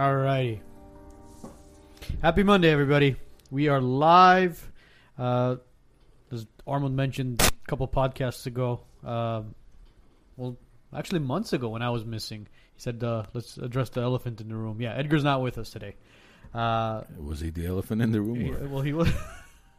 Alrighty. Happy Monday, everybody. We are live. Uh, as Armand mentioned a couple podcasts ago, um, well, actually months ago when I was missing, he said, uh, "Let's address the elephant in the room." Yeah, Edgar's not with us today. Uh, Was he the elephant in the room? he- well, he was.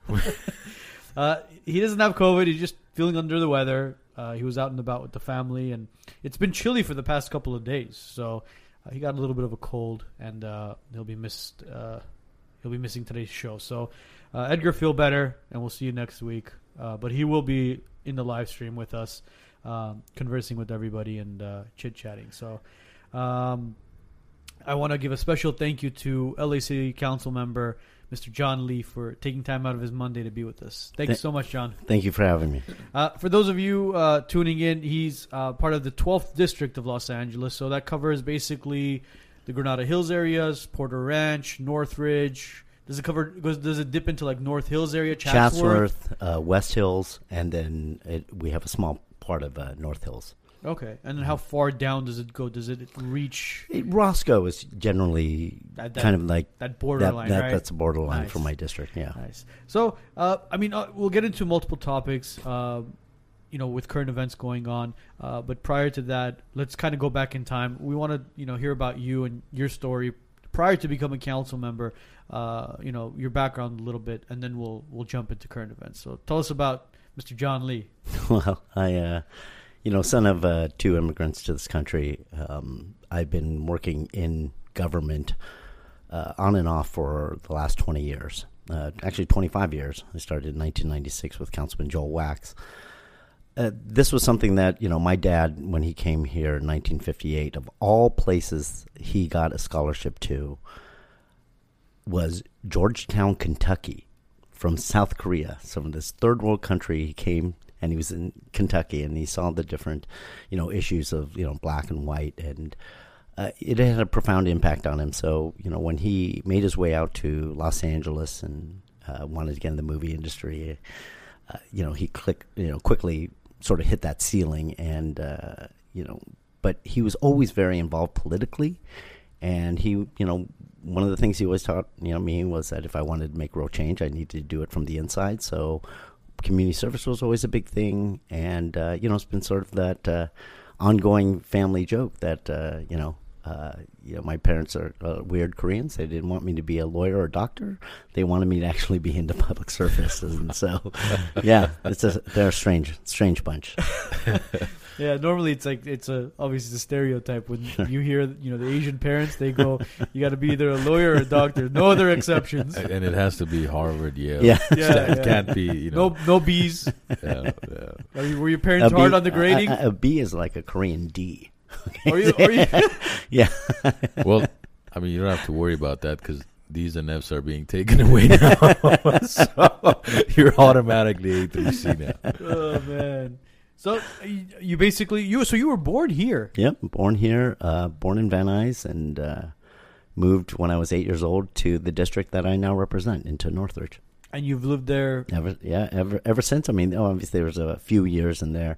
uh, he doesn't have COVID. He's just feeling under the weather. Uh, he was out and about with the family, and it's been chilly for the past couple of days. So uh, he got a little bit of a cold, and uh, he'll be missed. Uh, he'll be missing today's show. So uh, Edgar, feel better, and we'll see you next week. Uh, but he will be in the live stream with us, um, conversing with everybody and uh, chit chatting. So. Um, I want to give a special thank you to LA City Council member Mr. John Lee for taking time out of his Monday to be with us. Thank you so much, John. Thank you for having me. Uh, for those of you uh, tuning in, he's uh, part of the 12th district of Los Angeles, so that covers basically the Granada Hills areas, Porter Ranch, Northridge. Does it cover? Goes, does it dip into like North Hills area, Chatsworth? Chatsworth, uh, West Hills, and then it, we have a small part of uh, North Hills. Okay, and then how far down does it go? Does it reach It, Roscoe is generally that, that, kind of like that borderline? that- right? That's a borderline Nice. for my district. Yeah. Nice. So, uh, I mean, uh, we'll get into multiple topics, uh, you know, with current events going on. Uh, but prior to that, let's kind of go back in time. We want to, you know, hear about you and your story prior to becoming council member. Uh, you know, your background a little bit, and then we'll we'll jump into current events. So, tell us about Mr. John Lee. Well, I, uh, you know, son of uh, two immigrants to this country, um, I've been working in government uh, on and off for the last 20 years. Uh, actually, 25 years. I started in 1996 with Councilman Joel Wachs. Uh, this was something that, you know, my dad, when he came here in 1958, of all places he got a scholarship to, was Georgetown, Kentucky, from South Korea. So from this third world country, he came and he was in Kentucky and he saw the different, you know, issues of you know black and white, and uh, it had a profound impact on him. So you know when he made his way out to Los Angeles and uh, wanted to get in the movie industry, uh, you know he click you know quickly sort of hit that ceiling and uh, you know but he was always very involved politically and he you know one of the things he always taught you know me was that if I wanted to make real change I needed to do it from the inside so community service was always a big thing and uh, you know it's been sort of that uh, ongoing family joke that uh, you know uh, you know, my parents are uh, weird Koreans. They didn't want me to be a lawyer or a doctor. They wanted me to actually be into public service, and so, yeah, it's a they're a strange, strange bunch. Yeah, normally it's like it's a obviously it's a stereotype when you hear you know the Asian parents they go you got to be either a lawyer or a doctor, no other exceptions. and and it has to be Harvard, Yale. Yeah. Yeah, it yeah. can't be. You know, No, no B's. yeah, yeah. Are you, were your parents A hard B- on the grading? A, a- a B is like a Korean D. Are you? Are you? Yeah, Well, I mean, you don't have to worry about that because these and Fs are being taken away now. so you're automatically A3C now. oh man. So you, basically you so you were born here. yep. Born here, uh, born in Van Nuys, and uh, moved when I was eight years old to the district that I now represent into Northridge. And you've lived there. Ever, yeah, ever, ever since. I mean, oh, obviously there was a few years in there,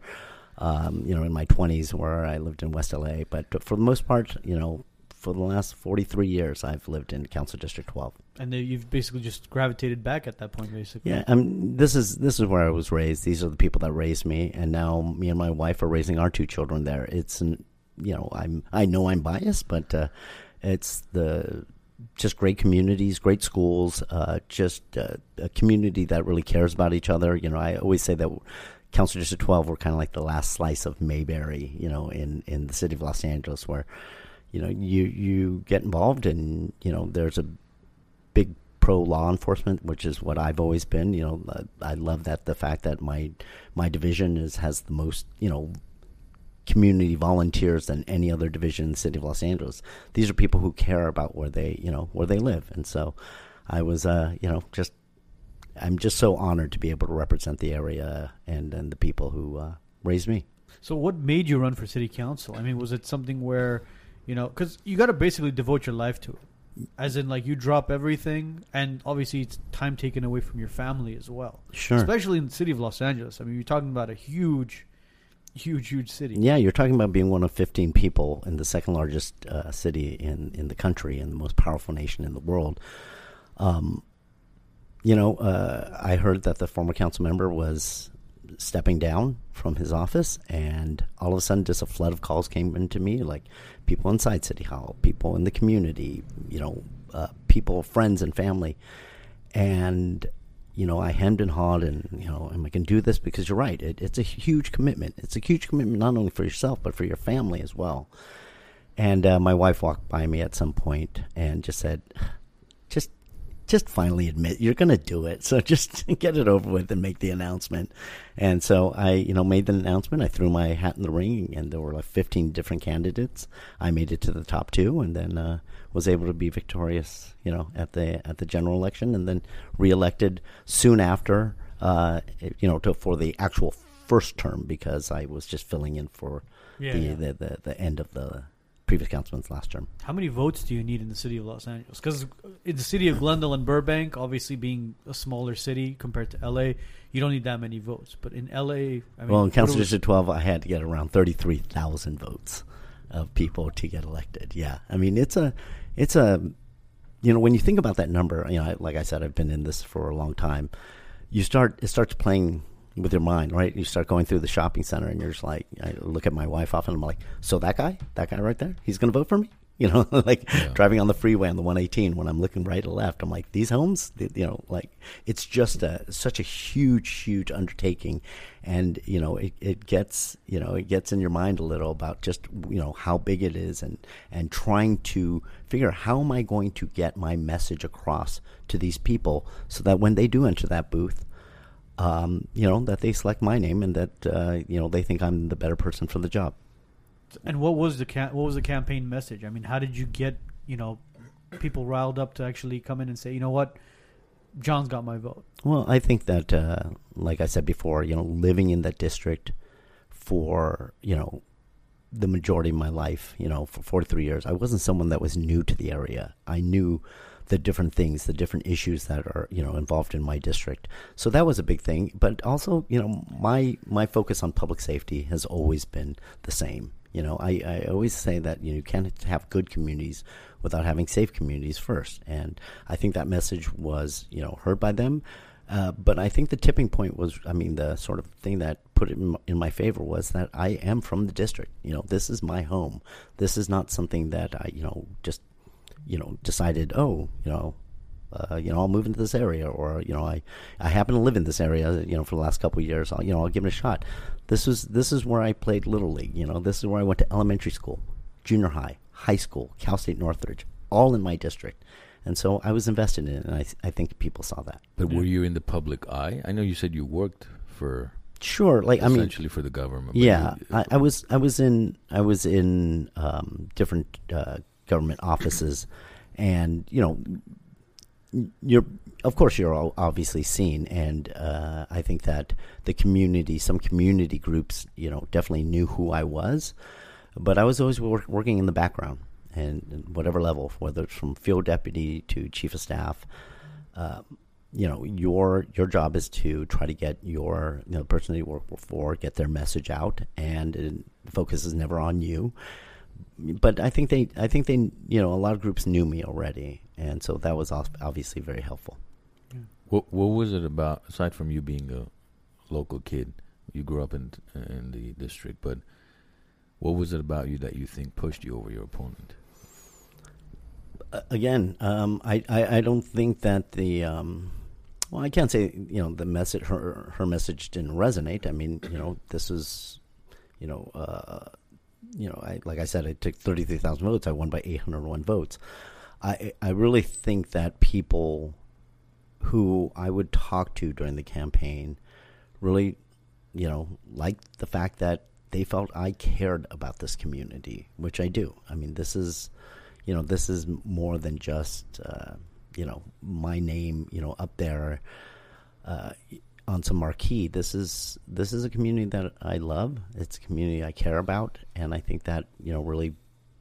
um, you know, in my twenties where I lived in West LA. But for the most part, you know, for the last forty-three years, I've lived in Council District Twelve. And you've basically just gravitated back at that point, basically. Yeah, um, this is this is where I was raised. These are the people that raised me, and now me and my wife are raising our two children there. It's, an, you know, I'm I know I'm biased, but uh, it's the just great communities, great schools, uh, just uh, a community that really cares about each other. You know, I always say that Council District 12 we're kind of like the last slice of Mayberry, you know, in in the city of Los Angeles, where you know you you get involved, and you know there's a big pro law enforcement, which is what I've always been. You know, uh, I love that the fact that my my division is has the most you know community volunteers than any other division in the city of Los Angeles. These are people who care about where they you know where they live, and so I was uh you know just I'm just so honored to be able to represent the area and and the people who uh, raised me. So what made you run for city council? I mean, was it something where, you know, because you got to basically devote your life to it, as in like you drop everything, and obviously it's time taken away from your family as well. Sure. Especially in the city of Los Angeles. I mean, you're talking about a huge, huge, huge city. Yeah, you're talking about being one of 15 people in the second largest uh, city in, in the country and the most powerful nation in the world. Um, you know, uh, I heard that the former council member was stepping down from his office, and all of a sudden, just a flood of calls came into me, like people inside City Hall, people in the community, you know, uh, people, friends, and family. And you know, I hemmed and hawed, and you know, am I going to do this? Because you're right, it, it's a huge commitment. It's a huge commitment not only for yourself but for your family as well. And uh, my wife walked by me at some point and just said, "Just, just finally admit you're going to do it. So just get it over with and make the announcement." And so I, you know, made the announcement. I threw my hat in the ring, and there were like 15 different candidates. I made it to the top two, and then uh, was able to be victorious, you know, at the at the general election, and then reelected soon after, uh, you know, to, for the actual first term because I was just filling in for Yeah, the, yeah. The, the the end of the previous councilman's last term. How many votes do you need in the city of Los Angeles? Because in the city of Glendale and Burbank, obviously being a smaller city compared to LA, you don't need that many votes. But in LA, I mean, well, in Council District 12, I had to get around 33,000 votes of people to get elected. Yeah. I mean, it's a, it's a, you know, when you think about that number, you know, I- like I said, I've been in this for a long time. You start, it starts playing with your mind, right? You start going through the shopping center and you're just like, I look at my wife often, I'm like, so that guy, that guy right there, he's going to vote for me? You know, like Yeah. driving on the freeway on the 118 when I'm looking right or left, I'm like, these homes, you know, like it's just a, such a huge, huge undertaking. And, you know, it, it gets, you know, it gets in your mind a little about just, you know, how big it is and, and trying to figure out how am I going to get my message across to these people so that when they do enter that booth, um, you know, that they select my name and that, uh, you know, they think I'm the better person for the job. And what was the cam- what was the campaign message? I mean, how did you get you know people riled up to actually come in and say, you know what, John's got my vote? Well, I think that, uh, like I said before, you know, living in that district for, you know, the majority of my life, you know, for 43 years, I wasn't someone that was new to the area. I knew the different things, the different issues that are, you know, involved in my district. So that was a big thing. But also, you know, my, my focus on public safety has always been the same. You know, I, I always say that, you know, you can't have good communities without having safe communities first. And I think that message was, you know, heard by them. Uh, but I think the tipping point was, I mean, the sort of thing that put it in, in my favor was that I am from the district. You know, this is my home. This is not something that I, you know, just, you know, decided, oh, you know, uh, you know, I'll move into this area, or you know, I, I happen to live in this area, you know, for the last couple of years. I'll, you know, I'll give it a shot. This is this is where I played little league. You know, this is where I went to elementary school, junior high, high school, Cal State Northridge, all in my district, and so I was invested in it, and I I think people saw that. But Yeah. were you in the public eye? I know you said you worked for Sure, like I mean, essentially for the government. yeah, you- I, I was I was in I was in um, different uh, government offices, and you know, you're of course you're obviously seen, and uh, I think that the community, some community groups, you know, definitely knew who I was, but I was always work, working in the background and, whatever level, whether it's from field deputy to chief of staff. Uh, you know your your job is to try to get your you know the person that you work for get their message out. And uh, the focus is never on you but i think they i think they you know a lot of groups knew me already and so that was obviously very helpful What what was it about aside from you being a local kid? You grew up in in the district, but what was it about you that you think pushed you over your opponent? uh, again um, I, I i don't think that the um, well i can't say you know the message her her message didn't resonate i mean you know this is you know uh, you know i like i said i took 33000 votes. I won by 801 votes. I i really think that people who i would talk to during the campaign really you know liked the fact that they felt i cared about this community which i do. I mean this is you know this is more than just uh, you know my name you know up there. Uh, on some marquee this is this is a community that I love it's a community I care about and I think that you know really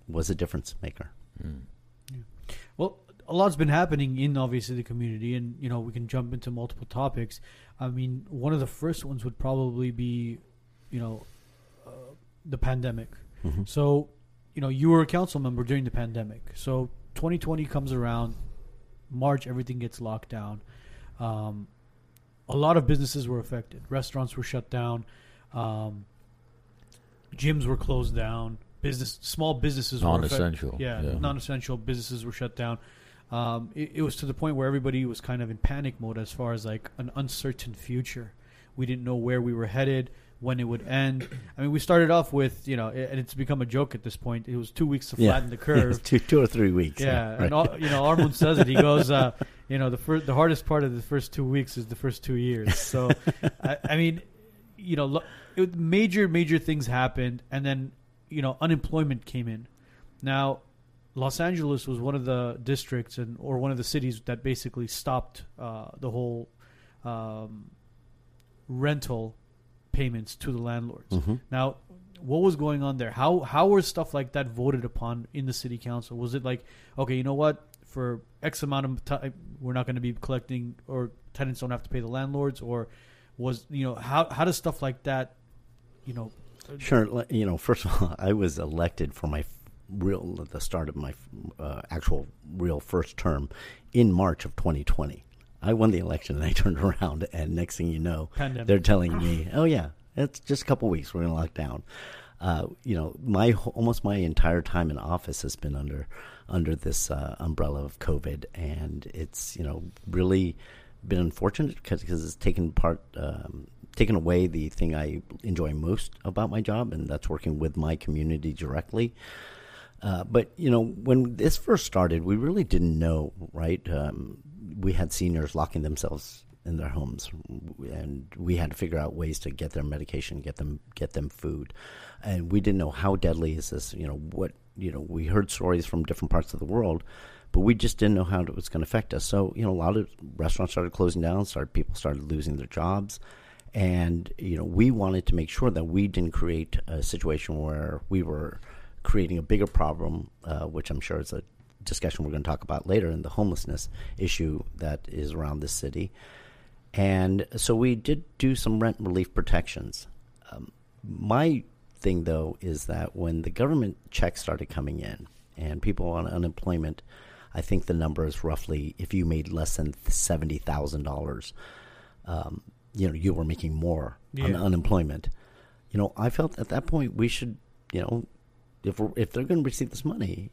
was a difference maker Mm. Well, a lot's been happening in obviously the community, and you know we can jump into multiple topics. I mean, one of the first ones would probably be, you know, uh, the pandemic. Mhm. So, you know, you were a council member during the pandemic. So 2020 comes around, March, everything gets locked down. Um, a lot of businesses were affected. Restaurants were shut down. Um, gyms were closed down. Business, small businesses were affected. Non-essential. Yeah, Yeah. non-essential businesses were shut down. Um, it, it was to the point where everybody was kind of in panic mode as far as like an uncertain future. We didn't know where we were headed, when it would end. I mean, we started off with you know, and it's become a joke at this point. It was two weeks to Yeah. flatten the curve. two, two or three weeks. Yeah, right. and all, you know, Armand says it. He goes, uh, you know, the first, the hardest part of the first two weeks is the first two years. So, I, I mean, you know, lo- it, major major things happened, and then you know, unemployment came in. Now, Los Angeles was one of the districts and or one of the cities that basically stopped uh, the whole um, rental payments to the landlords. Mhm. Now, what was going on there? How how were stuff like that voted upon in the city council? Was it like, okay, you know what, for X amount of time, we're not going to be collecting, or tenants don't have to pay the landlords, or was you know how how does stuff like that, you know, Sure. You know, first of all, I was elected for my real the start of my uh, actual real first term in March of 2020. I won the election, and I turned around, and next thing you know, Pandemic. they're telling me, "Oh yeah, it's just a couple weeks. We're going to lock down." Uh, you know, my almost my entire time in office has been under under this uh, umbrella of COVID, and it's you know really been unfortunate because it's taken part um, taken away the thing I enjoy most about my job, and that's working with my community directly. Uh, but you know, when this first started, we really didn't know, right? Um, we had seniors locking themselves in their homes, and we had to figure out ways to get their medication, get them get them food, and we didn't know how deadly is this. You know what? You know, we heard stories from different parts of the world, but we just didn't know how it was going to affect us. So you know, a lot of restaurants started closing down. Started people started losing their jobs. And you know, we wanted to make sure that we didn't create a situation where we were creating a bigger problem, uh, which I'm sure is a discussion we're going to talk about later in the homelessness issue that is around the city. And so we did do some rent relief protections. Um, my thing, though, is that when the government checks started coming in and people on unemployment, I think the number is roughly if you made less than seventy thousand dollars, um, you know, you were making more on unemployment. You know, I felt at that point we should, you know, if we're, if they're going to receive this money,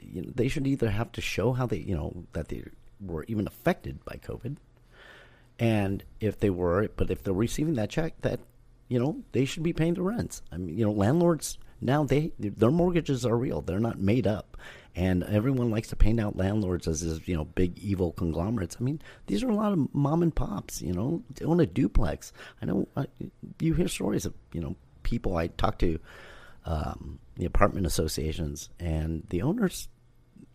you know, they should either have to show how they, you know, that they were even affected by COVID, and if they were, but if they're receiving that check, that you know they should be paying the rents. I mean, you know, landlords now they their mortgages are real; they're not made up, and everyone likes to paint out landlords as this, you know big evil conglomerates. I mean, these are a lot of mom and pops. You know, they own a duplex. I know uh, you hear stories of you know people I talk to, um, the apartment associations, and the owners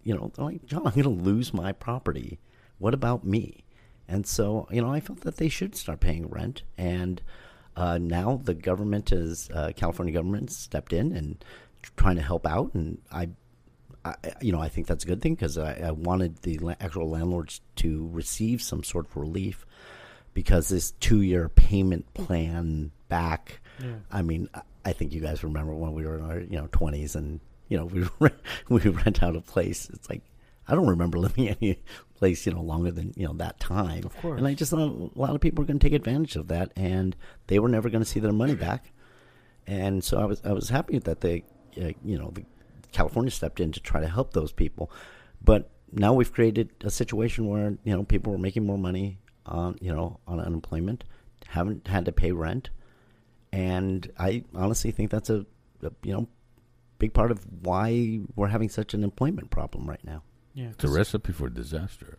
you know, they're like, John, I'm going to lose my property. What about me? And so, you know, I felt that they should start paying rent. And uh, now the government is, uh, California government stepped in and trying to help out. And I, I you know, I think that's a good thing because I, I wanted the la- actual landlords to receive some sort of relief because this two year payment plan back. Yeah. I mean, I- I think you guys remember when we were in our you know twenties and you know we rent, we rent out a place. It's like I don't remember living any place you know longer than you know that time. Of course. And I just thought a lot of people were going to take advantage of that, and they were never going to see their money back. And so I was I was happy that they uh, you know the California stepped in to try to help those people, but now we've created a situation where you know people were making more money on you know on unemployment, haven't had to pay rent, and I honestly think that's a, a you know big part of why we're having such an employment problem right now. Yeah, It's a recipe for disaster.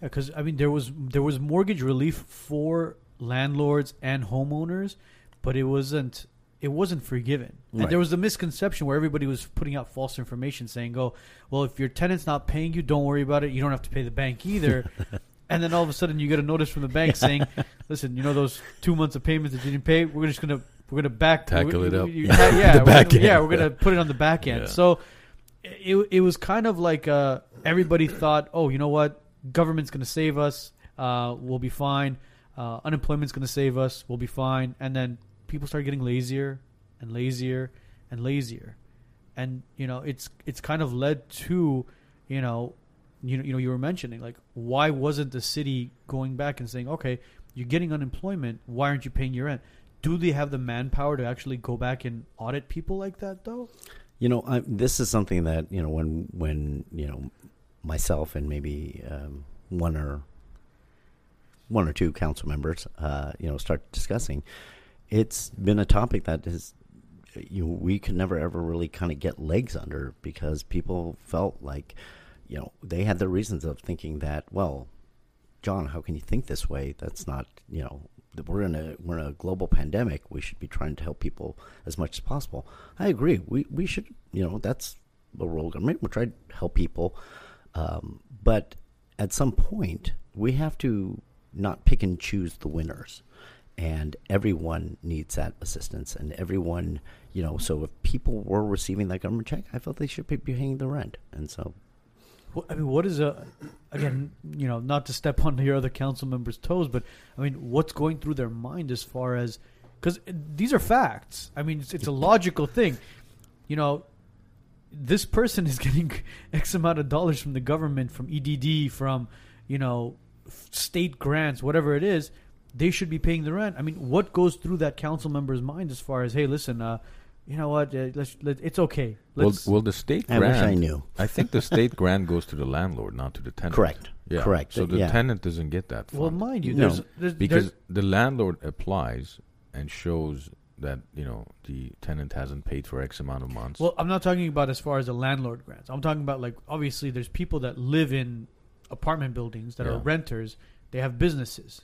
because I mean there was there was mortgage relief for landlords and homeowners, but it wasn't it wasn't forgiven. And there was a misconception where everybody was putting out false information, saying, "Oh, well, if your tenant's not paying you, don't worry about it. You don't have to pay the bank either." and then all of a sudden, you get a notice from the bank saying, "Listen, you know those two months of payments that you didn't pay. We're just gonna we're gonna back Tackle we- it up. you- yeah, The we're gonna- yeah, we're gonna put it on the back end." Yeah. So it it was kind of like uh, everybody thought, "Oh, you know what? Government's gonna save us. Uh, we'll be fine. Uh, unemployment's gonna save us. We'll be fine." And then people started getting lazier, and lazier and lazier, and you know it's it's kind of led to you know you know you know you were mentioning like why wasn't the city going back and saying okay you're getting unemployment why aren't you paying your rent do they have the manpower to actually go back and audit people like that though You know, I, this is something that you know when when you know myself and maybe um, one or one or two council members, uh, you know, start discussing. It's been a topic that is you know, we could never ever really kind of get legs under because people felt like you know they had their reasons of thinking that well, John, how can you think this way? That's not you know we're in a we're in a global pandemic. We should be trying to help people as much as possible. I agree. We we should you know that's the role of government. We try to help people, um, but at some point we have to not pick and choose the winners. And everyone needs that assistance, and everyone, you know. So if people were receiving that government check, I felt they should be paying the rent, and so Well, I mean, what is a again? You know, not to step on your other council members' toes, but I mean, what's going through their mind as far as because these are facts. I mean, it's, it's a logical thing. You know, this person is getting X amount of dollars from the government, from EDD, from you know, state grants, whatever it is. They should be paying the rent. I mean, what goes through that council member's mind as far as, hey, listen, uh, you know what? Uh, let's, let, it's okay. Well, Let's, well, the state I grant. wish I knew. I think the state grant goes to the landlord, not to the tenant. Correct. Yeah. Correct. So the Yeah. tenant doesn't get that. well, mind you, No, there's, there's because there's- the landlord applies and shows that you know the tenant hasn't paid for X amount of months. Well, I'm not talking about as far as the landlord grants. I'm talking about like obviously there's people that live in apartment buildings that are renters. They have businesses,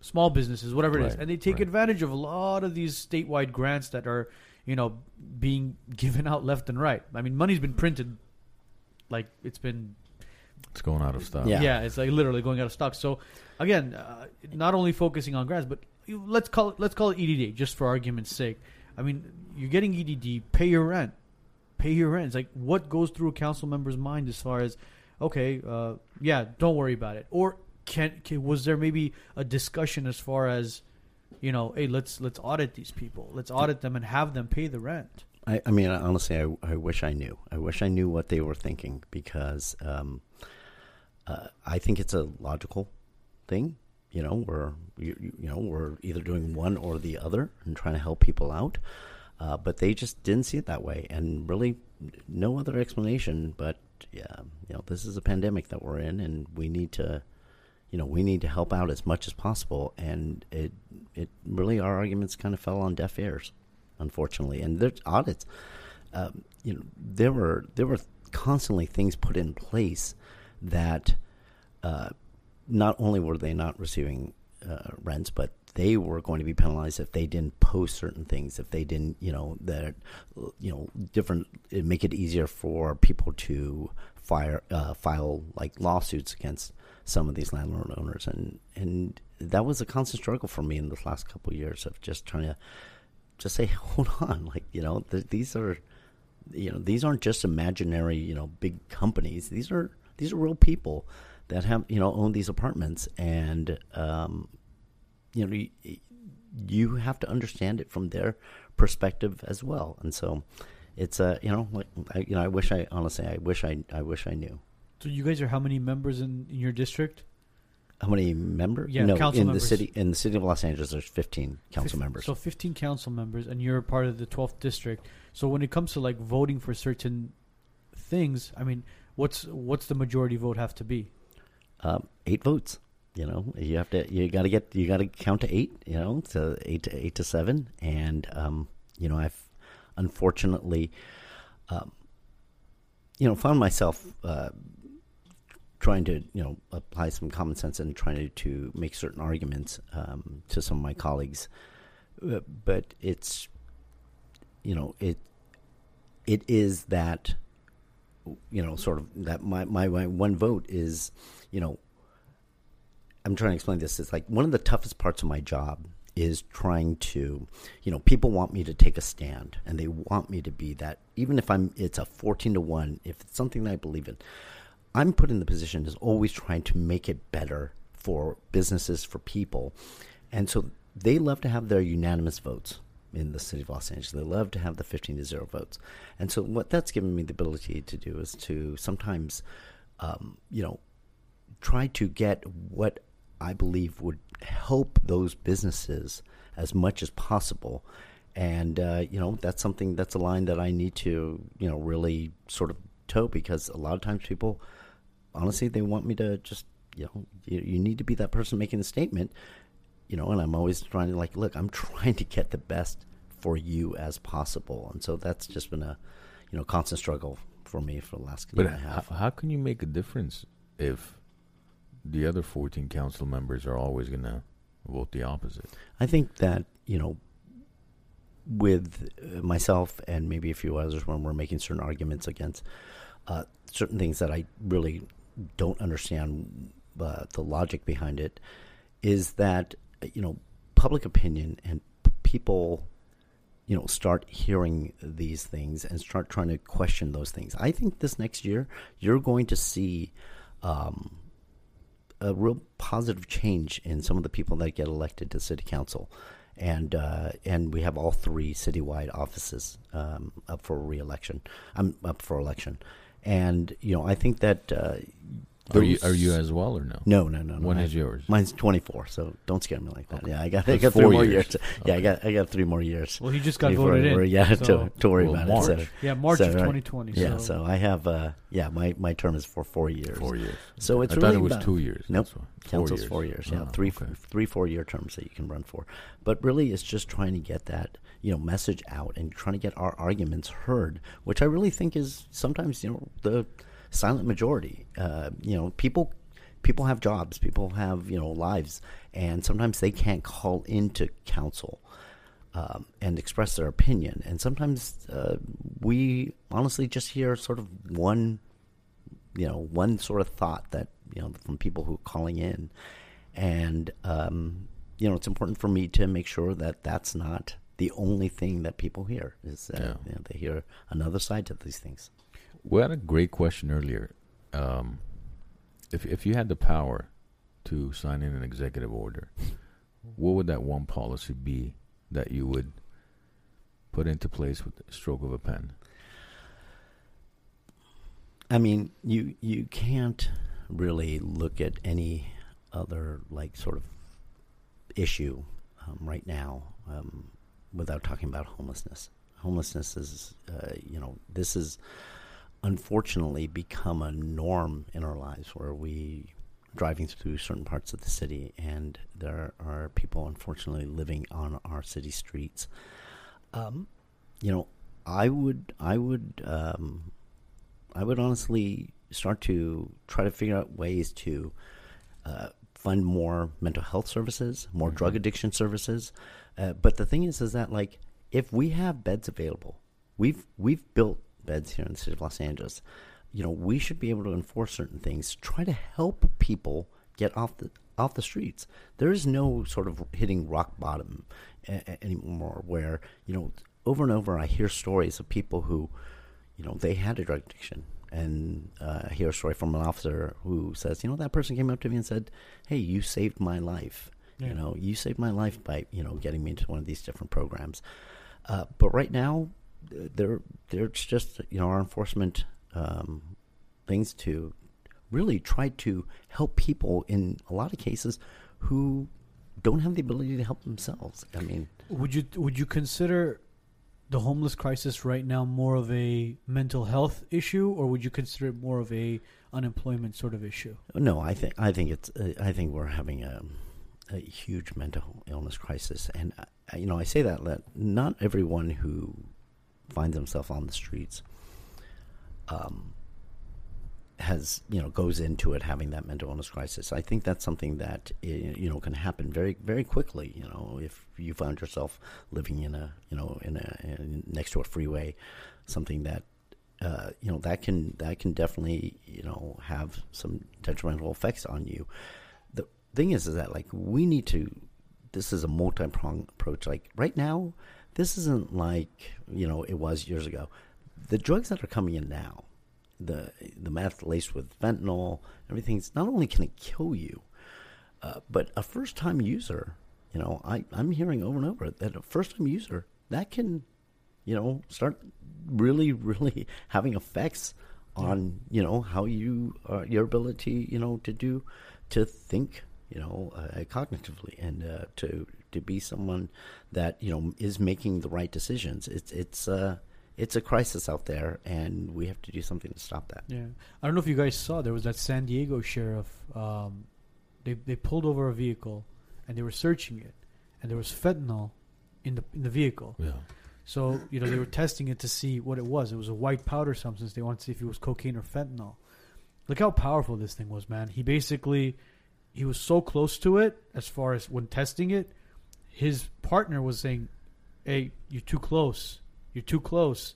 small businesses, whatever it is, Right, and they take right. advantage of a lot of these statewide grants that are, you know, being given out left and right. I mean, money's been printed, like it's been it's going out of stock. Yeah. yeah, it's like literally going out of stock. So again, uh, not only focusing on grants, but you- let's call it let's call it EDD just for argument's sake. I mean, you're getting EDD, pay your rent, pay your rent. It's like what goes through a council member's mind as far as okay, uh, yeah, don't worry about it, or can, can was there maybe a discussion as far as you know, hey, let's let's audit these people, let's audit them and have them pay the rent. I, I mean, honestly, I, I wish I knew. I wish I knew what they were thinking because um, uh, I think it's a logical thing. You know, we're you, you know we're either doing one or the other and trying to help people out, uh, but they just didn't see it that way, and really no other explanation. But yeah, you know, this is a pandemic that we're in, and we need to, you know, we need to help out as much as possible. And it it really our arguments kind of fell on deaf ears unfortunately. And there's audits. Um, you know, there were there were constantly things put in place that uh, not only were they not receiving uh, rents, but they were going to be penalized if they didn't post certain things, if they didn't, you know, that you know, different make it easier for people to fire uh, file like lawsuits against some of these landlord owners, and and that was a constant struggle for me in the last couple of years of just trying to just say, hold on, like you know, th- these are, you know, these aren't just imaginary, you know, big companies. These are these are real people that have you know own these apartments, and um, you know, you, you have to understand it from their perspective as well. And so, it's a uh, you know, like I, you know, I wish I honestly, I wish I, I wish I knew. So you guys are how many members in, in your district? How many members? Yeah, no, council in members. the city in the city of Los Angeles, there's 15 council Fif- members. So 15 council members, and you're part of the 12th district. So when it comes to like voting for certain things, I mean, what's what's the majority vote have to be? Um, eight votes. You know, you have to, you got to get, you got to count to eight. You know, to eight to eight to seven, and um, you know, I've unfortunately, um, you know, found myself uh, trying to, you know, apply some common sense and trying to, to make certain arguments um, to some of my colleagues, Uh, but it's, you know, it, it is that you know, sort of that my, my, my one vote is, you know, I'm trying to explain this. It's like one of the toughest parts of my job is trying to, you know, people want me to take a stand and they want me to be that, even if I'm, it's a 14 to 1, if it's something that I believe in, I'm put in the position is always trying to make it better for businesses, for people. And so they love to have their unanimous votes. in the city of Los Angeles. They love to have the 15 to 0 votes. And so, what that's given me the ability to do is to sometimes, um, you know, try to get what I believe would help those businesses as much as possible. And, uh, you know, that's something that's a line that I need to, you know, really sort of toe because a lot of times people, honestly, they want me to just, you know, you, you need to be that person making the statement you know, and I'm always trying to like, look, I'm trying to get the best for you as possible, and so that's just been a, you know, constant struggle for me for the last But year and a half. how, how can you make a difference if the other 14 council members are always going to vote the opposite? I think that you know, with uh, myself and maybe a few others, when we're making certain arguments against uh, certain things that I really don't understand uh, the logic behind it, is that you know public opinion and people you know start hearing these things and start trying to question those things. I think this next year you're going to see. Um, a real positive change in some of the people that get elected to city council, and uh, and we have all three citywide offices um, up for reelection. I'm up for election, and you know I think that uh, Are you are you as well or no? no no no no When I- is yours? Mine's 24, so don't scare me like that. Okay. Yeah, I got I That's got three four more years. years. Yeah, I got I got three more years. Well, he just got before- voted in. Yeah, so- to, to worry Well, about March. it. So, yeah, March So, of 2020. yeah, so, so I have uh, yeah my, my term is for four years. Four years. So it's I really thought it was about- two years. Nope. That's why. Council's four years. Yeah, Oh, three, okay. three, four year terms that you can run for. But really, it's just trying to get that you know message out and trying to get our arguments heard, which I really think is sometimes you know the silent majority. Uh, you know, people people have jobs, people have you know lives, and sometimes they can't call into council. Um, and express their opinion, and sometimes uh, we honestly just hear sort of one you know one sort of thought that you know from people who are calling in and um, you know it's important for me to make sure that that's not the only thing that people hear is that Yeah. you know, they hear another side to these things We had a great question earlier. Um, if if you had the power to sign in an executive order, what would that one policy be that you would put into place with the stroke of a pen? I mean, you you can't really look at any other like sort of issue um, right now um, without talking about homelessness. Homelessness is, uh, you know, this is unfortunately become a norm in our lives where we driving through certain parts of the city and there are people unfortunately living on our city streets. Um, you know, I would I would um, I would honestly start to try to figure out ways to uh, fund more mental health services, more Mhm. drug addiction services. Uh, but the thing is, is that like if we have beds available, we've we've built beds here in the city of Los Angeles. You know, we should be able to enforce certain things, try to help people get off the off the streets. There is no sort of hitting rock bottom anymore. Where you know, over and over, I hear stories of people who you know, they had a drug addiction. And uh, I hear a story from an officer who says, you know, that person came up to me and said, hey, you saved my life. Yeah. You know, you saved my life by, you know, getting me into one of these different programs. Uh, but right now, there, there's just, you know, our enforcement um, things to really try to help people in a lot of cases who don't have the ability to help themselves. I mean, Would you would you consider the homeless crisis right now more of a mental health issue, or would you consider it more of a unemployment sort of issue? No, I think I think it's uh, I think we're having a, a huge mental illness crisis, and uh, you know I say that that not everyone who finds himself on the streets um, has you know goes into it having that mental illness crisis. I think that's something that you know can happen very very quickly. You know, if you find yourself living in a you know in a in, next to a freeway, something that uh, you know that can that can definitely you know have some detrimental effects on you. The thing is, is that like we need to. This is a multi-pronged approach. Like right now, this isn't like you know it was years ago. The drugs that are coming in now, the the meth laced with fentanyl, everything's not only can it kill you, uh, but a first-time user. You know, I I'm hearing over and over that a first-time user that can, you know, start really, really having effects on you know how you uh, your ability you know to do to think you know uh, cognitively and uh, to to be someone that you know is making the right decisions. It's it's uh it's a crisis out there, and we have to do something to stop that. Yeah, I don't know if you guys saw there was that San Diego sheriff. Um, they they pulled over a vehicle, and they were searching it, and there was fentanyl in the in the vehicle. Yeah. So you know they were testing it to see what it was. It was a white powder substance. They wanted to see if it was cocaine or fentanyl. Look how powerful this thing was, man. He basically he was so close to it as far as when testing it. His partner was saying, "Hey, you're too close. You're too close."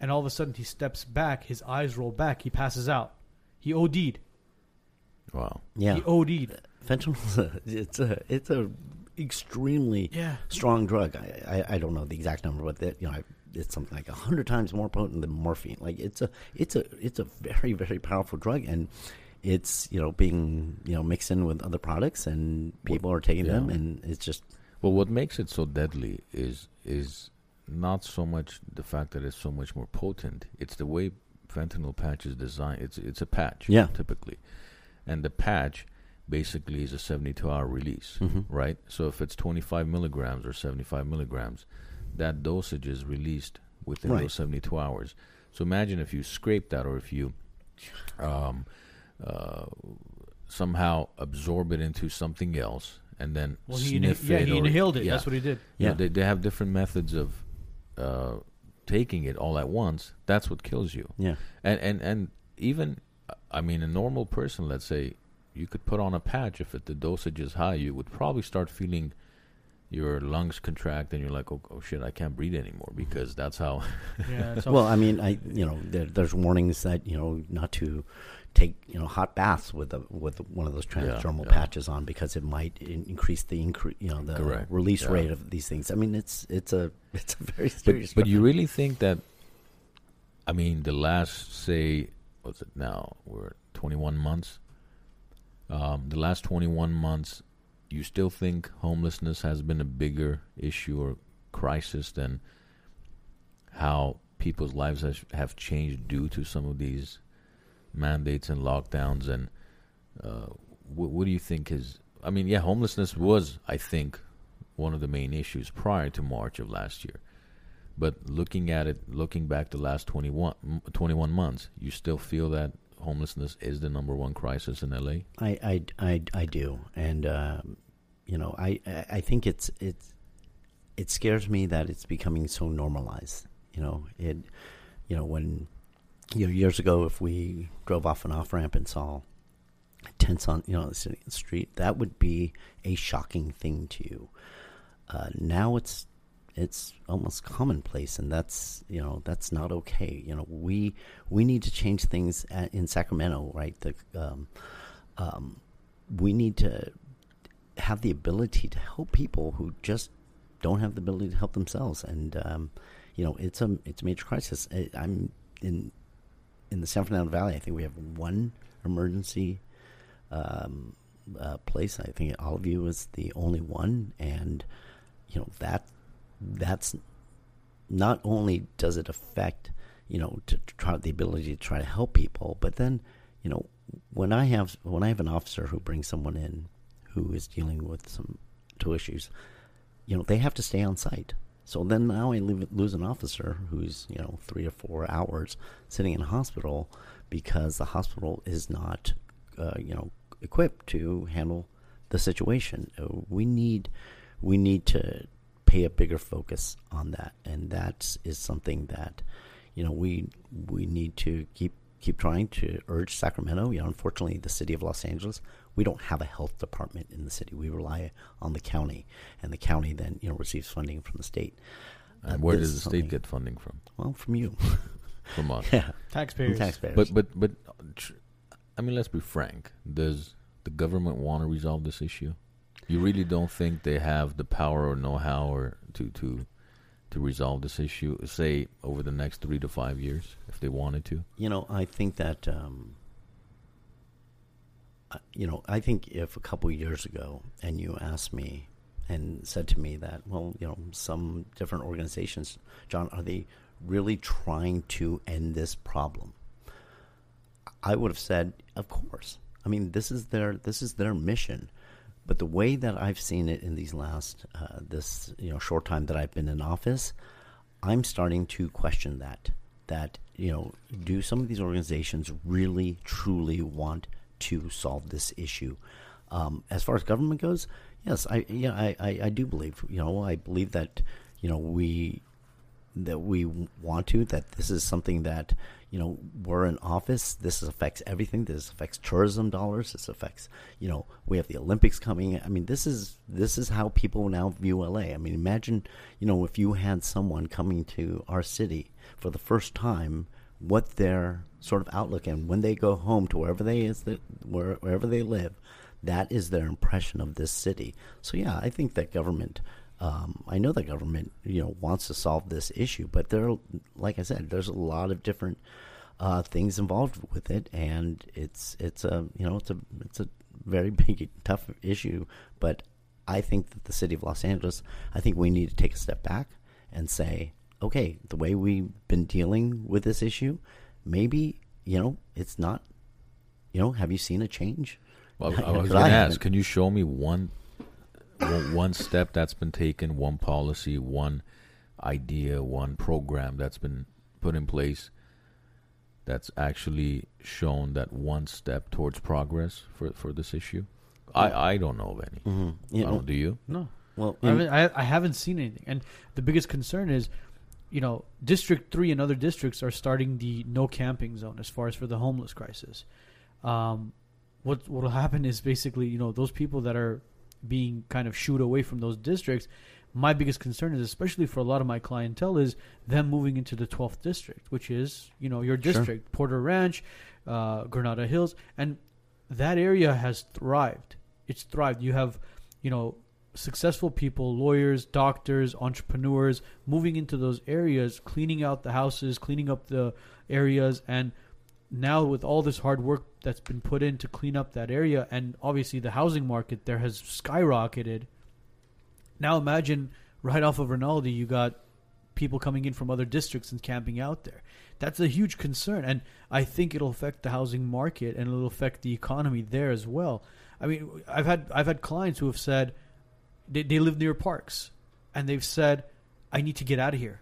And all of a sudden, he steps back. His eyes roll back. He passes out. He OD'd. Wow. Yeah, He OD'd. fentanyl. It's a it's a extremely Yeah. strong drug. I, I, I don't know the exact number, but that you know I, it's something like a hundred times more potent than morphine. Like it's a it's a it's a very very powerful drug, and it's you know being you know mixed in with other products, and people are taking them, and it's just Well, what makes it so deadly is is not so much the fact that it's so much more potent. It's the way fentanyl patch is designed. It's it's a patch, Yeah. typically, and the patch basically is a 72 hour release, Mhm. right? So if it's 25 milligrams or 75 milligrams, that dosage is released within Right. those 72 hours. So imagine if you scrape that, or if you um, uh, somehow absorb it into something else. And then Well, he sniff inha- yeah he or- inhaled it. yeah. That's what he did. You know, Yeah. they they have different methods of uh, taking it all at once. That's what kills you. yeah And and and even, I mean, a normal person, let's say, you could put on a patch. If it, the dosage is high, you would probably start feeling your lungs contract, and you're like, oh, oh shit, I can't breathe anymore because that's how. Yeah. So, well, I mean, I you know, there, there's warnings that you know not to take you know hot baths with a, with one of those transdermal yeah. patches on because it might in- increase the incre- you know the Correct, release yeah. rate of these things. I mean, it's it's a it's a very But serious. but you really think that? I mean, the last say, what's it now? We're 21 months. Um, the last 21 months, you still think homelessness has been a bigger issue or crisis than how people's lives has, have changed due to some of these mandates and lockdowns? And uh, what, what do you think is? I mean, yeah, homelessness was, I think, one of the main issues prior to March of last year. But looking at it, looking back the last 21, 21 months, you still feel that homelessness is the number one crisis in LA? I, I, I, I do, and um, you know, I, I I think it's it's it scares me that it's becoming so normalized. You know, it, you know, when you know years ago, if we drove off an off ramp and saw tents on you know the street, that would be a shocking thing to you. Uh, now it's it's almost commonplace, and that's you know that's not okay. You know, we we need to change things at, in Sacramento, right? The um, um, we need to have the ability to help people who just don't have the ability to help themselves, and um, you know, it's a it's a major crisis. I'm in in the San Fernando Valley. I think we have one emergency um, uh, place. I think Olive View is the only one, and you know that that's not only does it affect you know to, to try the ability to try to help people, but then you know when I have when I have an officer who brings someone in who is dealing with some two issues, you know they have to stay on site. So then now I lose an officer who's you know three or four hours sitting in a hospital because the hospital is not uh, you know equipped to handle the situation. We need we need to pay a bigger focus on that, and that is something that you know we we need to keep keep trying to urge Sacramento. You know, unfortunately, the city of Los Angeles, we don't have a health department in the city. We rely on the county, and the county then you know receives funding from the state. And Uh, where does the state something- get funding from? Well, from you, From us. yeah, from taxpayers. taxpayers. But but but, tr- I mean, let's be frank. Does the government want to resolve this issue? You really don't think they have the power or know-how or to to to resolve this issue? Say over the next three to five years, if they wanted to. You know, I think that, um, you know, I think if a couple years ago and you asked me, and said to me that, well, you know, some different organizations, John, are they really trying to end this problem? I would have said, of course. I mean, this is their this is their mission. But the way that I've seen it in these last uh, this you know short time that I've been in office, I'm starting to question that. That you know, do some of these organizations really truly want to solve this issue? Um, as far as government goes, yes, I yeah I, I, I do believe you know I believe that you know we that we want to that this is something that you know we're in office. This affects everything. This affects tourism dollars. This affects you know we have the olympics coming. I mean this is this is how people now view la i mean imagine you know if you had someone coming to our city for the first time what their sort of outlook and when they go home to wherever they is that wherever they live that is their impression of this city so yeah i think that government um, I know the government, you know, wants to solve this issue, but there, like I said, there's a lot of different uh, things involved with it, and it's it's a you know it's a it's a very big tough issue. But I think that the city of Los Angeles, I think we need to take a step back and say, okay, the way we've been dealing with this issue, maybe you know it's not. You know, have you seen a change? Well, I was going to ask, can you show me one one step that's been taken, one policy, one idea, one program that's been put in place that's actually shown that one step towards progress for, for this issue? I, I don't know of any. Mm-hmm. You know, do you? No. Well, I, haven't, I, I haven't seen anything. And the biggest concern is, you know, District 3 and other districts are starting the no camping zone as far as for the homeless crisis. Um, what what will happen is basically, you know, those people that are being kind of shooed away from those districts, my biggest concern is, especially for a lot of my clientele, is them moving into the 12th district, which is you know your district, sure. Porter Ranch, uh, Granada Hills, and that area has thrived. It's thrived. You have you know successful people, lawyers, doctors, entrepreneurs moving into those areas, cleaning out the houses, cleaning up the areas, and now with all this hard work that's been put in to clean up that area, and obviously the housing market there has skyrocketed. Now imagine right off of Rinaldi, you got people coming in from other districts and camping out there. That's a huge concern, and I think it'll affect the housing market and it'll affect the economy there as well. I mean, I've had I've had clients who have said they, they live near parks, and they've said, "I need to get out of here.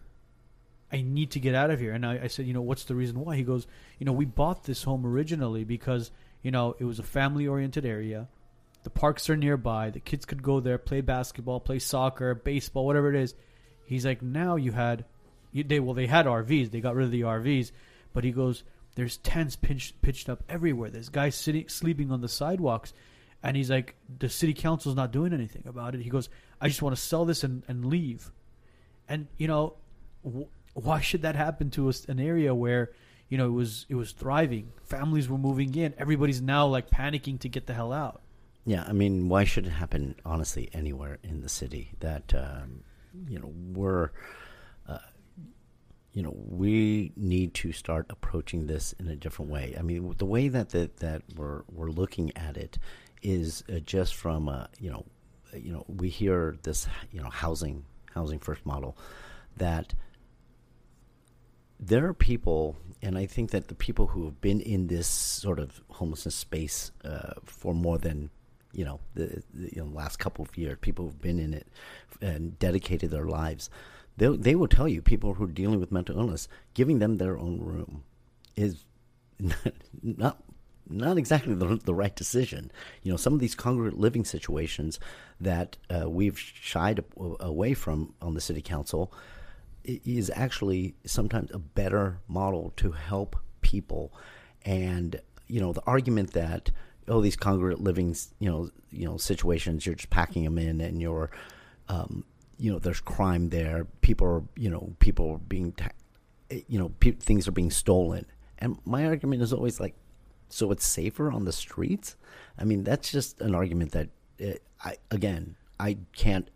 I need to get out of here. And I, I, said, you know, what's the reason why? He goes, you know, we bought this home originally because, you know, it was a family oriented area. The parks are nearby. The kids could go there, play basketball, play soccer, baseball, whatever it is. He's like, now you had, you, they well, they had RVs. They got rid of the RVs, but he goes, there's tents pitched pitched up everywhere. There's guys sitting sleeping on the sidewalks, and he's like, the city council's not doing anything about it. He goes, I just want to sell this and, and leave, and you know. Why should that happen to an area where you know it was it was thriving, families were moving in, everybody's now like panicking to get the hell out. Yeah, I mean, why should it happen honestly anywhere in the city? That um, you know we're. Uh, you know, we need to start approaching this in a different way. I mean, the way that that, that we're we're looking at it is uh, just from uh, you know, you know, we hear this you know housing housing first model that there are people, and I think that the people who have been in this sort of homelessness space uh, for more than you know the, the you know, last couple of years, people who've been in it and dedicated their lives, they they will tell you people who are dealing with mental illness, giving them their own room is not not, not exactly the, the right decision. You know, some of these congregate living situations that uh, we've shied away from on the city council is actually sometimes a better model to help people. And you know, the argument that oh, these congregate living, you know, you know, situations, you're just packing them in, and you're, um, you know, there's crime there. People are, you know, people are being, ta- you know, pe- things are being stolen. And my argument is always like, so it's safer on the streets. I mean, that's just an argument that, it, uh, I again, I can't,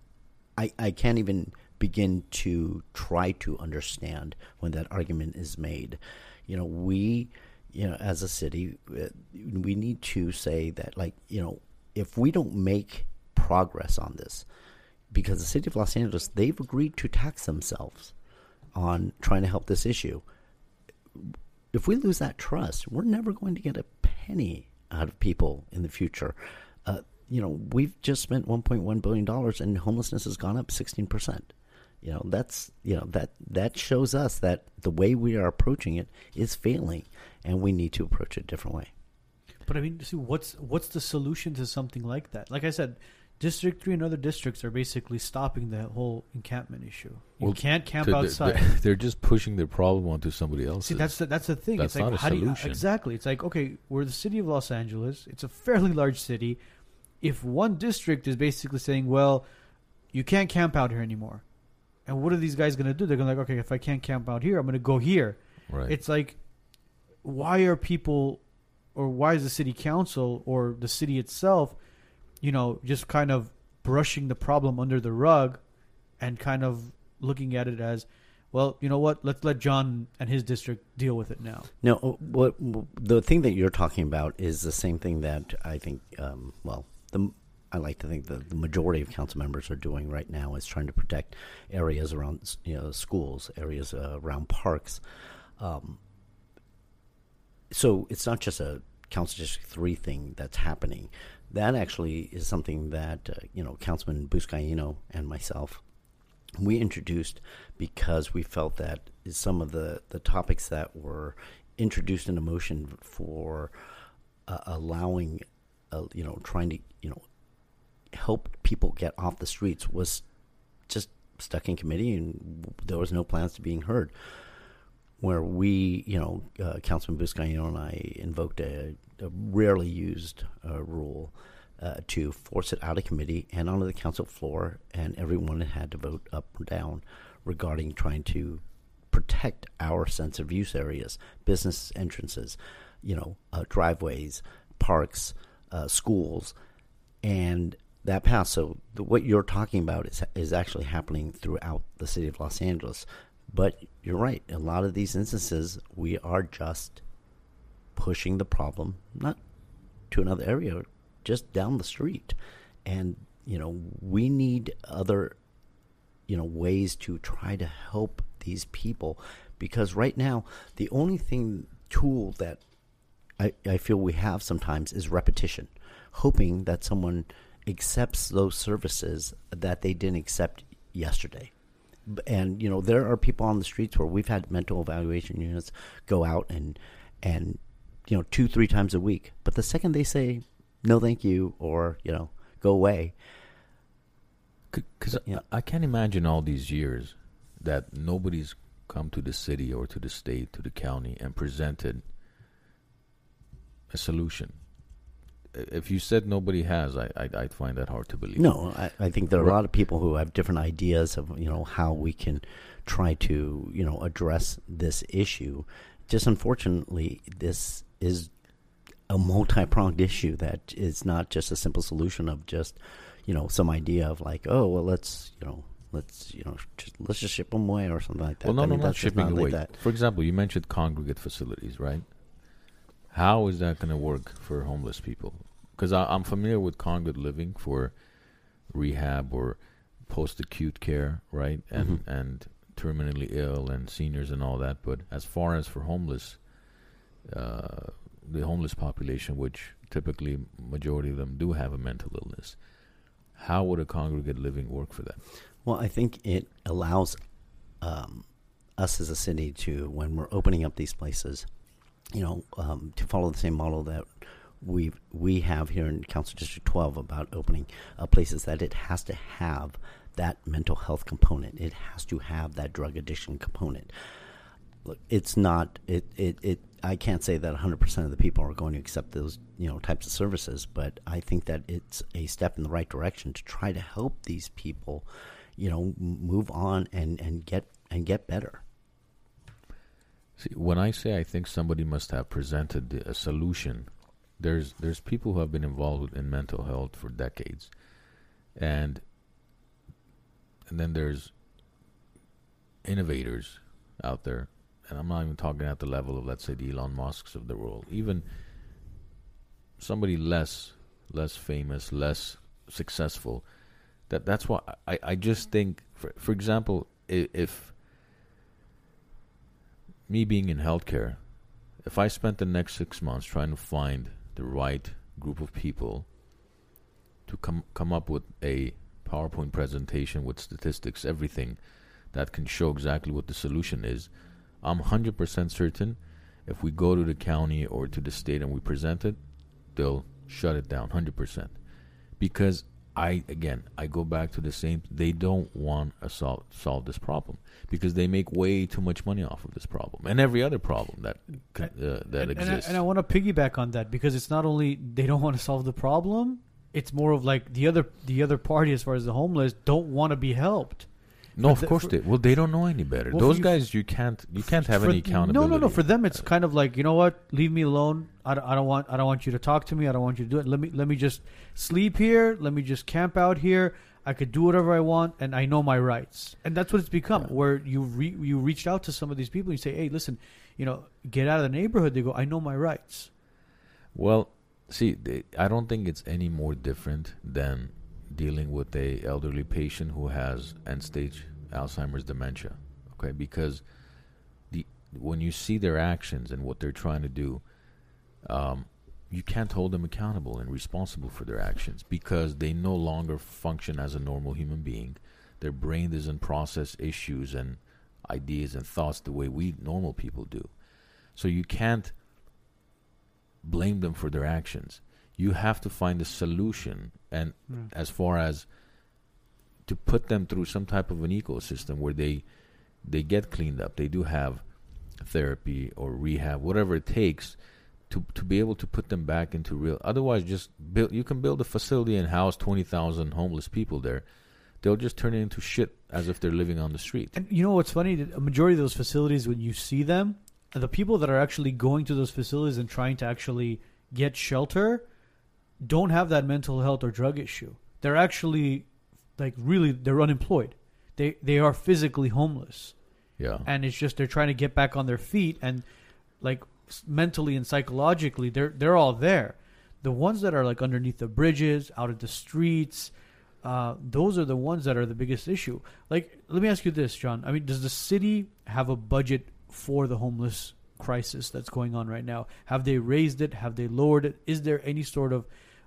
I, I can't even begin to try to understand when that argument is made. You know, we, you know, as a city, uh, we need to say that, like, you know, if we don't make progress on this, because the city of Los Angeles they've agreed to tax themselves on trying to help this issue. If we lose that trust, we're never going to get a penny out of people in the future. Uh, you know, we've just spent 1.1 billion dollars, and homelessness has gone up 16 percent. You know, that's you know that that shows us that the way we are approaching it is failing, and we need to approach it a different way. But I mean, see, what's what's the solution to something like that? Like I said, District Three and other districts are basically stopping the whole encampment issue. You Well, can't camp They're- outside. They're, they're just pushing their problem onto somebody else. See, that's the, that's the thing. That's it's like a how do you exactly? It's like okay, we're the city of Los Angeles. It's a fairly large city. If one district is basically saying, "Well, you can't camp out here anymore," and what are these guys going to do? They're going to like, "Okay, if I can't camp out here, I'm going to go here." right. It's like, why are people, or why is the city council or the city itself, you know, just kind of brushing the problem under the rug, and kind of looking at it as, well, you know what? Let's let John and his district deal with it now. No, uh, what the thing that you're talking about is the same thing that I think. Um, well, the I like to think that the majority of council members are doing right now is trying to protect areas around you know schools, areas uh, around parks. Um, so it's not just a council district three thing that's happening. That actually is something that uh, you know Councilman Buscaino and myself we introduced because we felt that some of the, the topics that were introduced in a motion for uh, allowing, uh, you know, trying to, you know, help people get off the streets was just stuck in committee and there was no plans to being heard. Where we, you know, uh, Councilman Buscaino and I invoked a, a rarely used uh, rule uh, to force it out of committee and onto the council floor, and everyone had to vote up or down regarding trying to protect our sensitive use areas, business entrances, you know, uh, driveways, parks, uh, schools, and that passed. So the, what you're talking about is is actually happening throughout the city of Los Angeles. But you're right. A lot of these instances, we are just pushing the problem not to another area, just down the street, and you know we need other you know ways to try to help these people. Because right now the only thing tool that I, I feel we have sometimes is repetition. Hoping that someone accepts those services that they didn't accept yesterday and you know there are people on the streets where we've had mental evaluation units go out and and you know two three times a week but the second they say no thank you or you know go away Because Yeah. I can't imagine all these years that nobody's come to the city or to the state, to the county, and presented a solution. If you said nobody has, I, I I'd find that hard to believe. No, I, I think there are a lot of people who have different ideas of you know how we can try to you know address this issue. Just unfortunately, this is a multi-pronged issue that is not just a simple solution of just you know some idea of like oh well let's you know let's you know just, let's just ship them away or something like that. Well, no, I no, mean, not shipping not away. like that. For example, you mentioned congregate facilities, right? How is that going to work for homeless people? Because I'm familiar with congregate living for rehab or post-acute care, right? And Mhm. and terminally ill and seniors and all that. But as far as for homeless, uh, the homeless population, which typically majority of them do have a mental illness, how would a congregate living work for them? Well, I think it allows um, us as a city to, when we're opening up these places, you know, um, to follow the same model that we we have here in Council District 12 about opening uh, places that it has to have that mental health component. It has to have that drug addiction component. Look, it's not it, it, it I can't say that 100% of the people are going to accept those you know types of services, but I think that it's a step in the right direction to try to help these people, you know, move on and, and get and get better. See, when I say I think somebody must have presented a solution, there's there's people who have been involved in mental health for decades, and and then there's innovators out there, and I'm not even talking at the level of let's say the Elon Musk's of the world, even somebody less less famous, less successful, That that's why I, I just think for for example if, if me being in healthcare, if I spent the next six months trying to find the right group of people to come come up with a PowerPoint presentation with statistics, everything that can show exactly what the solution is, I'm 100% certain if we go to the county or to the state and we present it, they'll shut it down 100%. Because I again, I go back to the same they don't want to solve solve this problem because they make way too much money off of this problem and every other problem that uh, that and, exists. And I, and I want to piggyback on that because it's not only they don't want to solve the problem, it's more of like the other the other party as far as the homeless don't want to be helped. No, of the- course for- they. Well, they don't know any better. Well, Those you- guys, you can't you can't have any accountability. No, no, no. For them, it's kind of like you know what? Leave me alone. I don't, I don't want. I don't want you to talk to me. I don't want you to do it. Let me. Let me just sleep here. Let me just camp out here. I could do whatever I want, and I know my rights. And that's what it's become. Yeah. Where you re, you reached out to some of these people. and You say, hey, listen, you know, get out of the neighborhood. They go, I know my rights. Well, see, they, I don't think it's any more different than dealing with a elderly patient who has end stage Alzheimer's dementia. Okay, because the when you see their actions and what they're trying to do, um, you can't hold them accountable and responsible for their actions because they no longer function as a normal human being. Their brain doesn't process issues and ideas and thoughts the way we normal people do. So you can't blame them for their actions. You have to find a solution, and hmm. as far as to put them through some type of an ecosystem where they they get cleaned up, they do have therapy or rehab, whatever it takes to to be able to put them back into real. Otherwise, just build. You can build a facility and house twenty thousand homeless people there. They'll just turn it into shit as if they're living on the street. And you know what's funny? A majority of those facilities, when you see them, the people that are actually going to those facilities and trying to actually get shelter don't have that mental health or drug issue. They're actually like really they're unemployed. They they are physically homeless, Yeah. and it's just they're trying to get back on their feet and like mentally and psychologically they're they're all there. The ones that are like underneath the bridges, out of the streets, uh, those are the ones that are the biggest issue. Like, let me ask you this, John. I mean, does the city have a budget for the homeless crisis that's going on right now? Have they raised it? Have they lowered it? Is there any sort of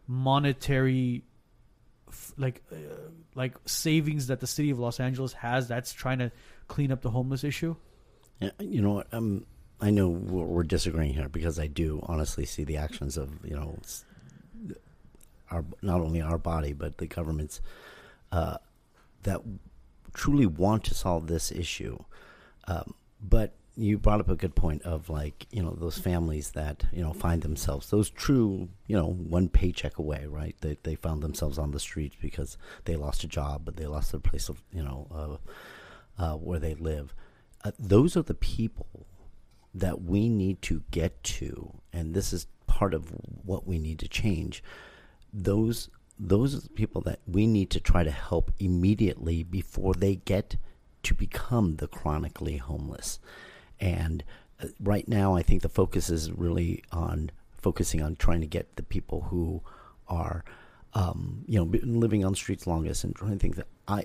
monetary, like, uh, like savings that the city of Los Angeles has that's trying to clean up the homeless issue? Yeah, you know? Um, I know we're, disagreeing here because I do honestly see the actions of you know, our not only our body but the governments uh, that truly want to solve this issue. Um, but you brought up a good point of like you know those families that you know find themselves those true you know one paycheck away right? They they found themselves on the streets because they lost a job but they lost their place of you know uh, uh, where they live. Uh, those are the people that we need to get to and this is part of what we need to change. Those those are the people that we need to try to help immediately before they get to become the chronically homeless and uh, right now i think the focus is really on focusing on trying to get the people who are um, you know been living on the streets longest and trying to think that i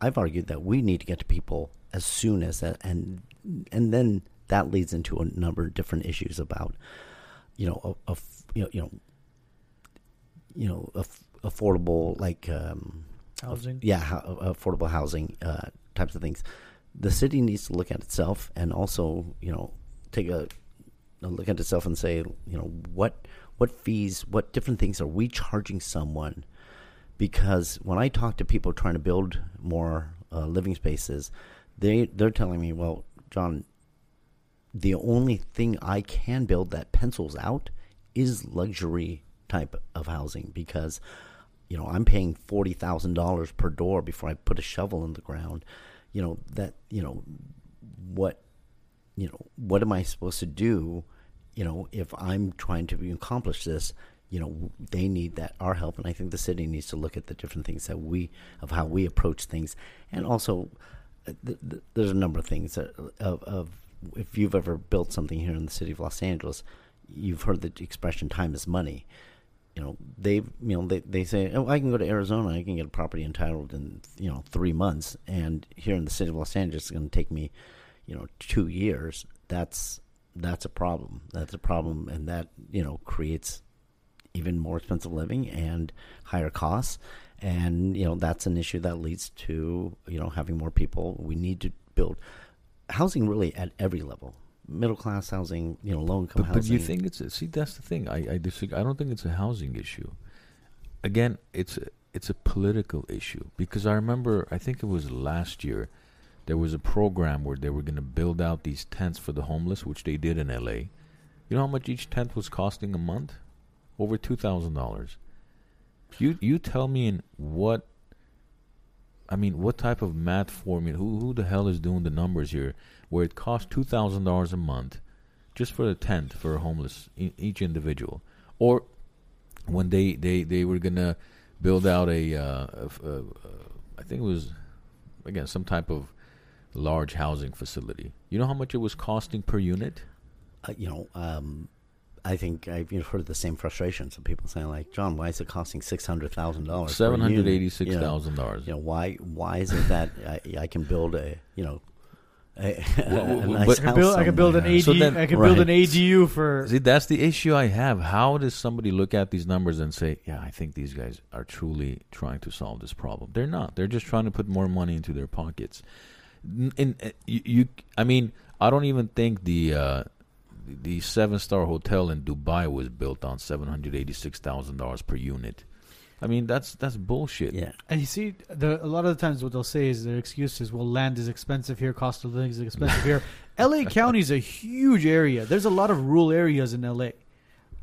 I've argued that we need to get to people as soon as that, and and then that leads into a number of different issues about, you know, a, a you know, you know, you know, aff- affordable like um, Housing. yeah, ho- affordable housing uh, types of things. The city needs to look at itself and also, you know, take a, a look at itself and say, you know, what what fees, what different things are we charging someone? Because when I talk to people trying to build more uh, living spaces, they they're telling me, well, John, the only thing I can build that pencils out is luxury type of housing because you know I'm paying forty thousand dollars per door before I put a shovel in the ground. You know that you know what you know what am I supposed to do? You know if I'm trying to accomplish this, you know they need that our help, and I think the city needs to look at the different things that we of how we approach things, and also uh, th- th- there's a number of things that, of, of if you've ever built something here in the city of Los Angeles, you've heard the expression "time is money." You know they you know they they say oh I can go to Arizona. I can get a property entitled in you know three months. And here in the city of Los Angeles it's going to take me you know two years. That's that's a problem. That's a problem. And that you know creates even more expensive living and higher costs. And you know that's an issue that leads to you know having more people. We need to build housing really at every level middle class housing you know low income But, but you think it's a, see that's the thing. I I disagree. I don't think it's a housing issue. Again, it's a, it's a political issue because I remember I think it was last year there was a program where they were going to build out these tents for the homeless, which they did in L.A. You know how much each tent was costing a month? Over two thousand dollars. You you tell me in what I mean, what type of math formula? Who who the hell is doing the numbers here? Where it costs two thousand dollars a month, just for a tent for a homeless each individual, or when they they they were gonna build out a, uh, a a- a- I think it was again some type of large housing facility. You know how much it was costing per unit? uh, you know, um, I think I've you know, heard the same frustrations of people saying like, John, why is it costing six hundred thousand dollars? Seven hundred eighty-six thousand dollars. You know, why why is it that I, I can build a you know a, Well, a nice I can build, I can build an somewhere? AD, So then- I can build an ADU for. See, that's the issue I have. How does somebody look at these numbers and say, "Yeah, I think these guys are truly trying to solve this problem"? They're not. They're just trying to put more money into their pockets. N- In, uh, you, you, I mean, I don't even think the uh, the seven star hotel in Dubai was built on seven hundred eighty six thousand dollars per unit. I mean, that's that's bullshit. Yeah, And you see, the, a lot of the times what they'll say is their excuse is, well, land is expensive here, cost of living is expensive here. LA County is a huge area. There's a lot of rural areas in LA.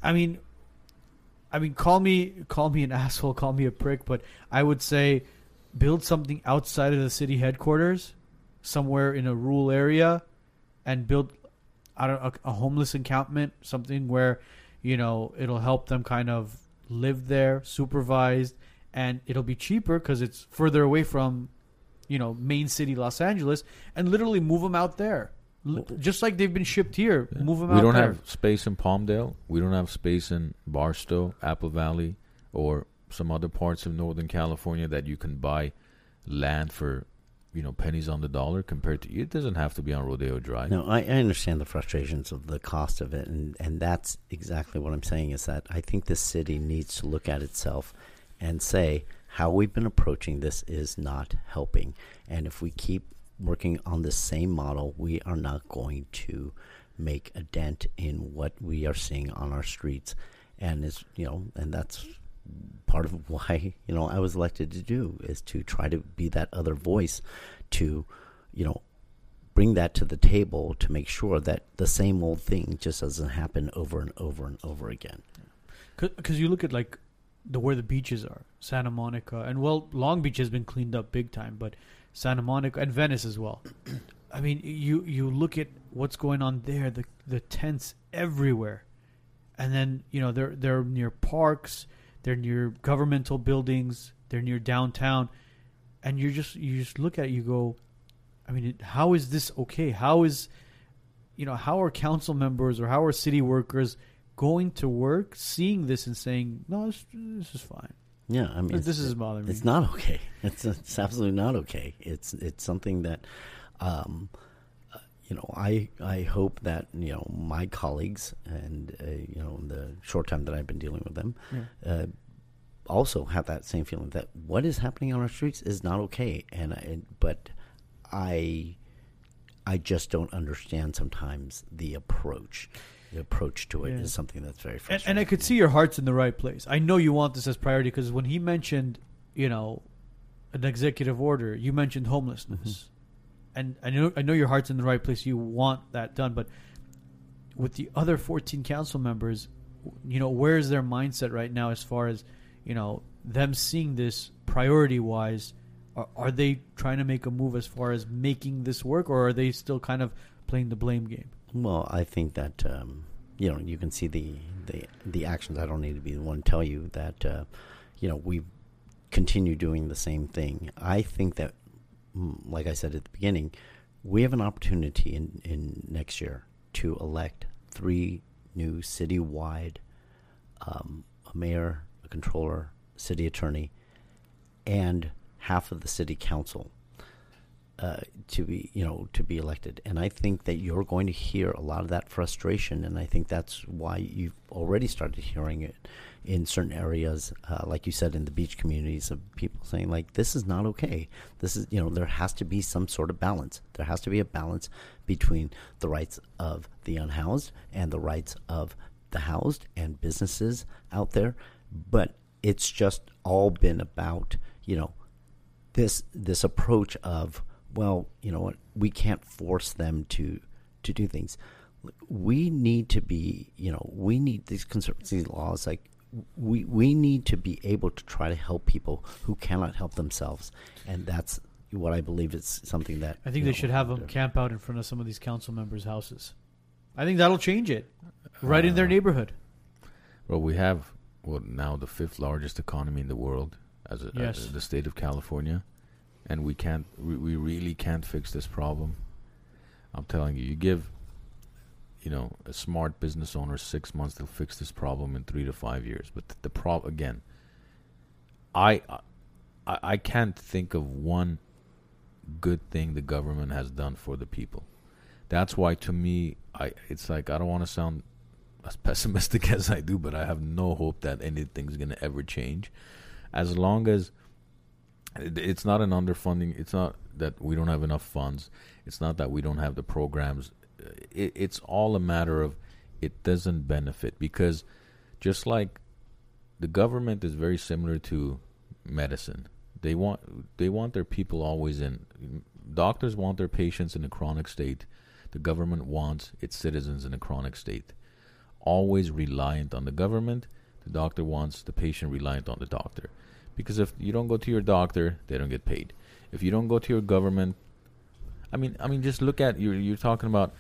I mean, I mean, call me call me an asshole, call me a prick, but I would say build something outside of the city headquarters, somewhere in a rural area, and build I don't a, a homeless encampment, something where you know it'll help them kind of live there, supervised, and it'll be cheaper because it's further away from you know main city Los Angeles, and literally move them out there, L- just like they've been shipped here. Yeah. Move them we out We don't there. have space in Palmdale. We don't have space in Barstow, Apple Valley, or some other parts of Northern California that you can buy land for, you know, pennies on the dollar. Compared to it doesn't have to be on Rodeo Drive. no, I, I understand the frustrations of the cost of it, and and that's exactly what I'm saying. Is that I think the city needs to look at itself and say how we've been approaching this is not helping, and if we keep working on the same model, we are not going to make a dent in what we are seeing on our streets, and is you know, and that's part of why you know I was elected to do is to try to be that other voice to you know bring that to the table to make sure that the same old thing just doesn't happen over and over and over again. Because you look at like the where the beaches are, Santa Monica, and well, Long Beach has been cleaned up big time, but Santa Monica and Venice as well. I mean, you you look at what's going on there, the the tents everywhere, and then you know they're they're near parks, they're near governmental buildings, they're near downtown, and you just you just look at it, you go, I mean, how is this okay? How is you know how are council members or how are city workers going to work, seeing this and saying, "No, this, this is fine. Yeah, I mean, This, is bothering me." It's not okay. It's it's absolutely not okay. It's it's something that, um, you know, I I hope that you know my colleagues and uh, you know in the short time that I've been dealing with them, Yeah. uh, also have that same feeling that what is happening on our streets is not okay. And I, but I I just don't understand sometimes the approach. The approach to it is Yeah. something that's very and, frustrating. and I could see your heart's in the right place. I know you want this as priority because when he mentioned, you know, an executive order, you mentioned homelessness, and I know I know your heart's in the right place. You want that done, but with the other fourteen council members, you know, where is their mindset right now as far as you know them seeing this priority wise? Are, are they trying to make a move as far as making this work, or are they still kind of playing the blame game? Well, I think that um, you know you can see the, the the actions. I don't need to be the one to tell you that uh, you know we continue doing the same thing. I think that, like I said at the beginning, we have an opportunity in, in next year to elect three new citywide um, a mayor, a controller, city attorney, and half of the city council uh, to be you know to be elected. And I think that you're going to hear a lot of that frustration, and I think that's why you've already started hearing it in certain areas, uh, like you said, in the beach communities of people saying like this is not okay. This is you know there has to be some sort of balance. There has to be a balance between the rights of the unhoused and the rights of the housed and businesses out there. But it's just all been about you know this this approach of well, you know what, we can't force them to to do things. We need to be, you know, we need these conservancy laws. Like we we need to be able to try to help people who cannot help themselves, and that's what I believe is something that I think they know, should have them do. camp out in front of some of these council members' houses. I think that'll change it, right in their Uh, neighborhood. Well, we have well now the fifth largest economy in the world as, a, Yes. as the state of California, and we can't we, we really can't fix this problem. I'm telling you, you give you know a smart business owner six months, they'll fix this problem in three to five years. But the, the problem again, I, I I can't think of one good thing the government has done for the people. That's why to me, I it's like I don't want to sound as pessimistic as I do, but I have no hope that anything's gonna ever change. As long as it's not an underfunding, it's not that we don't have enough funds. It's not that we don't have the programs. It, it's all a matter of it doesn't benefit because just like the government is very similar to medicine. They want they want their people always in. Doctors want their patients in a chronic state. The government wants its citizens in a chronic state. Always reliant on the government. The doctor wants the patient reliant on the doctor. Because if you don't go to your doctor, they don't get paid. If you don't go to your government, I mean, I mean, just look at you're you're talking about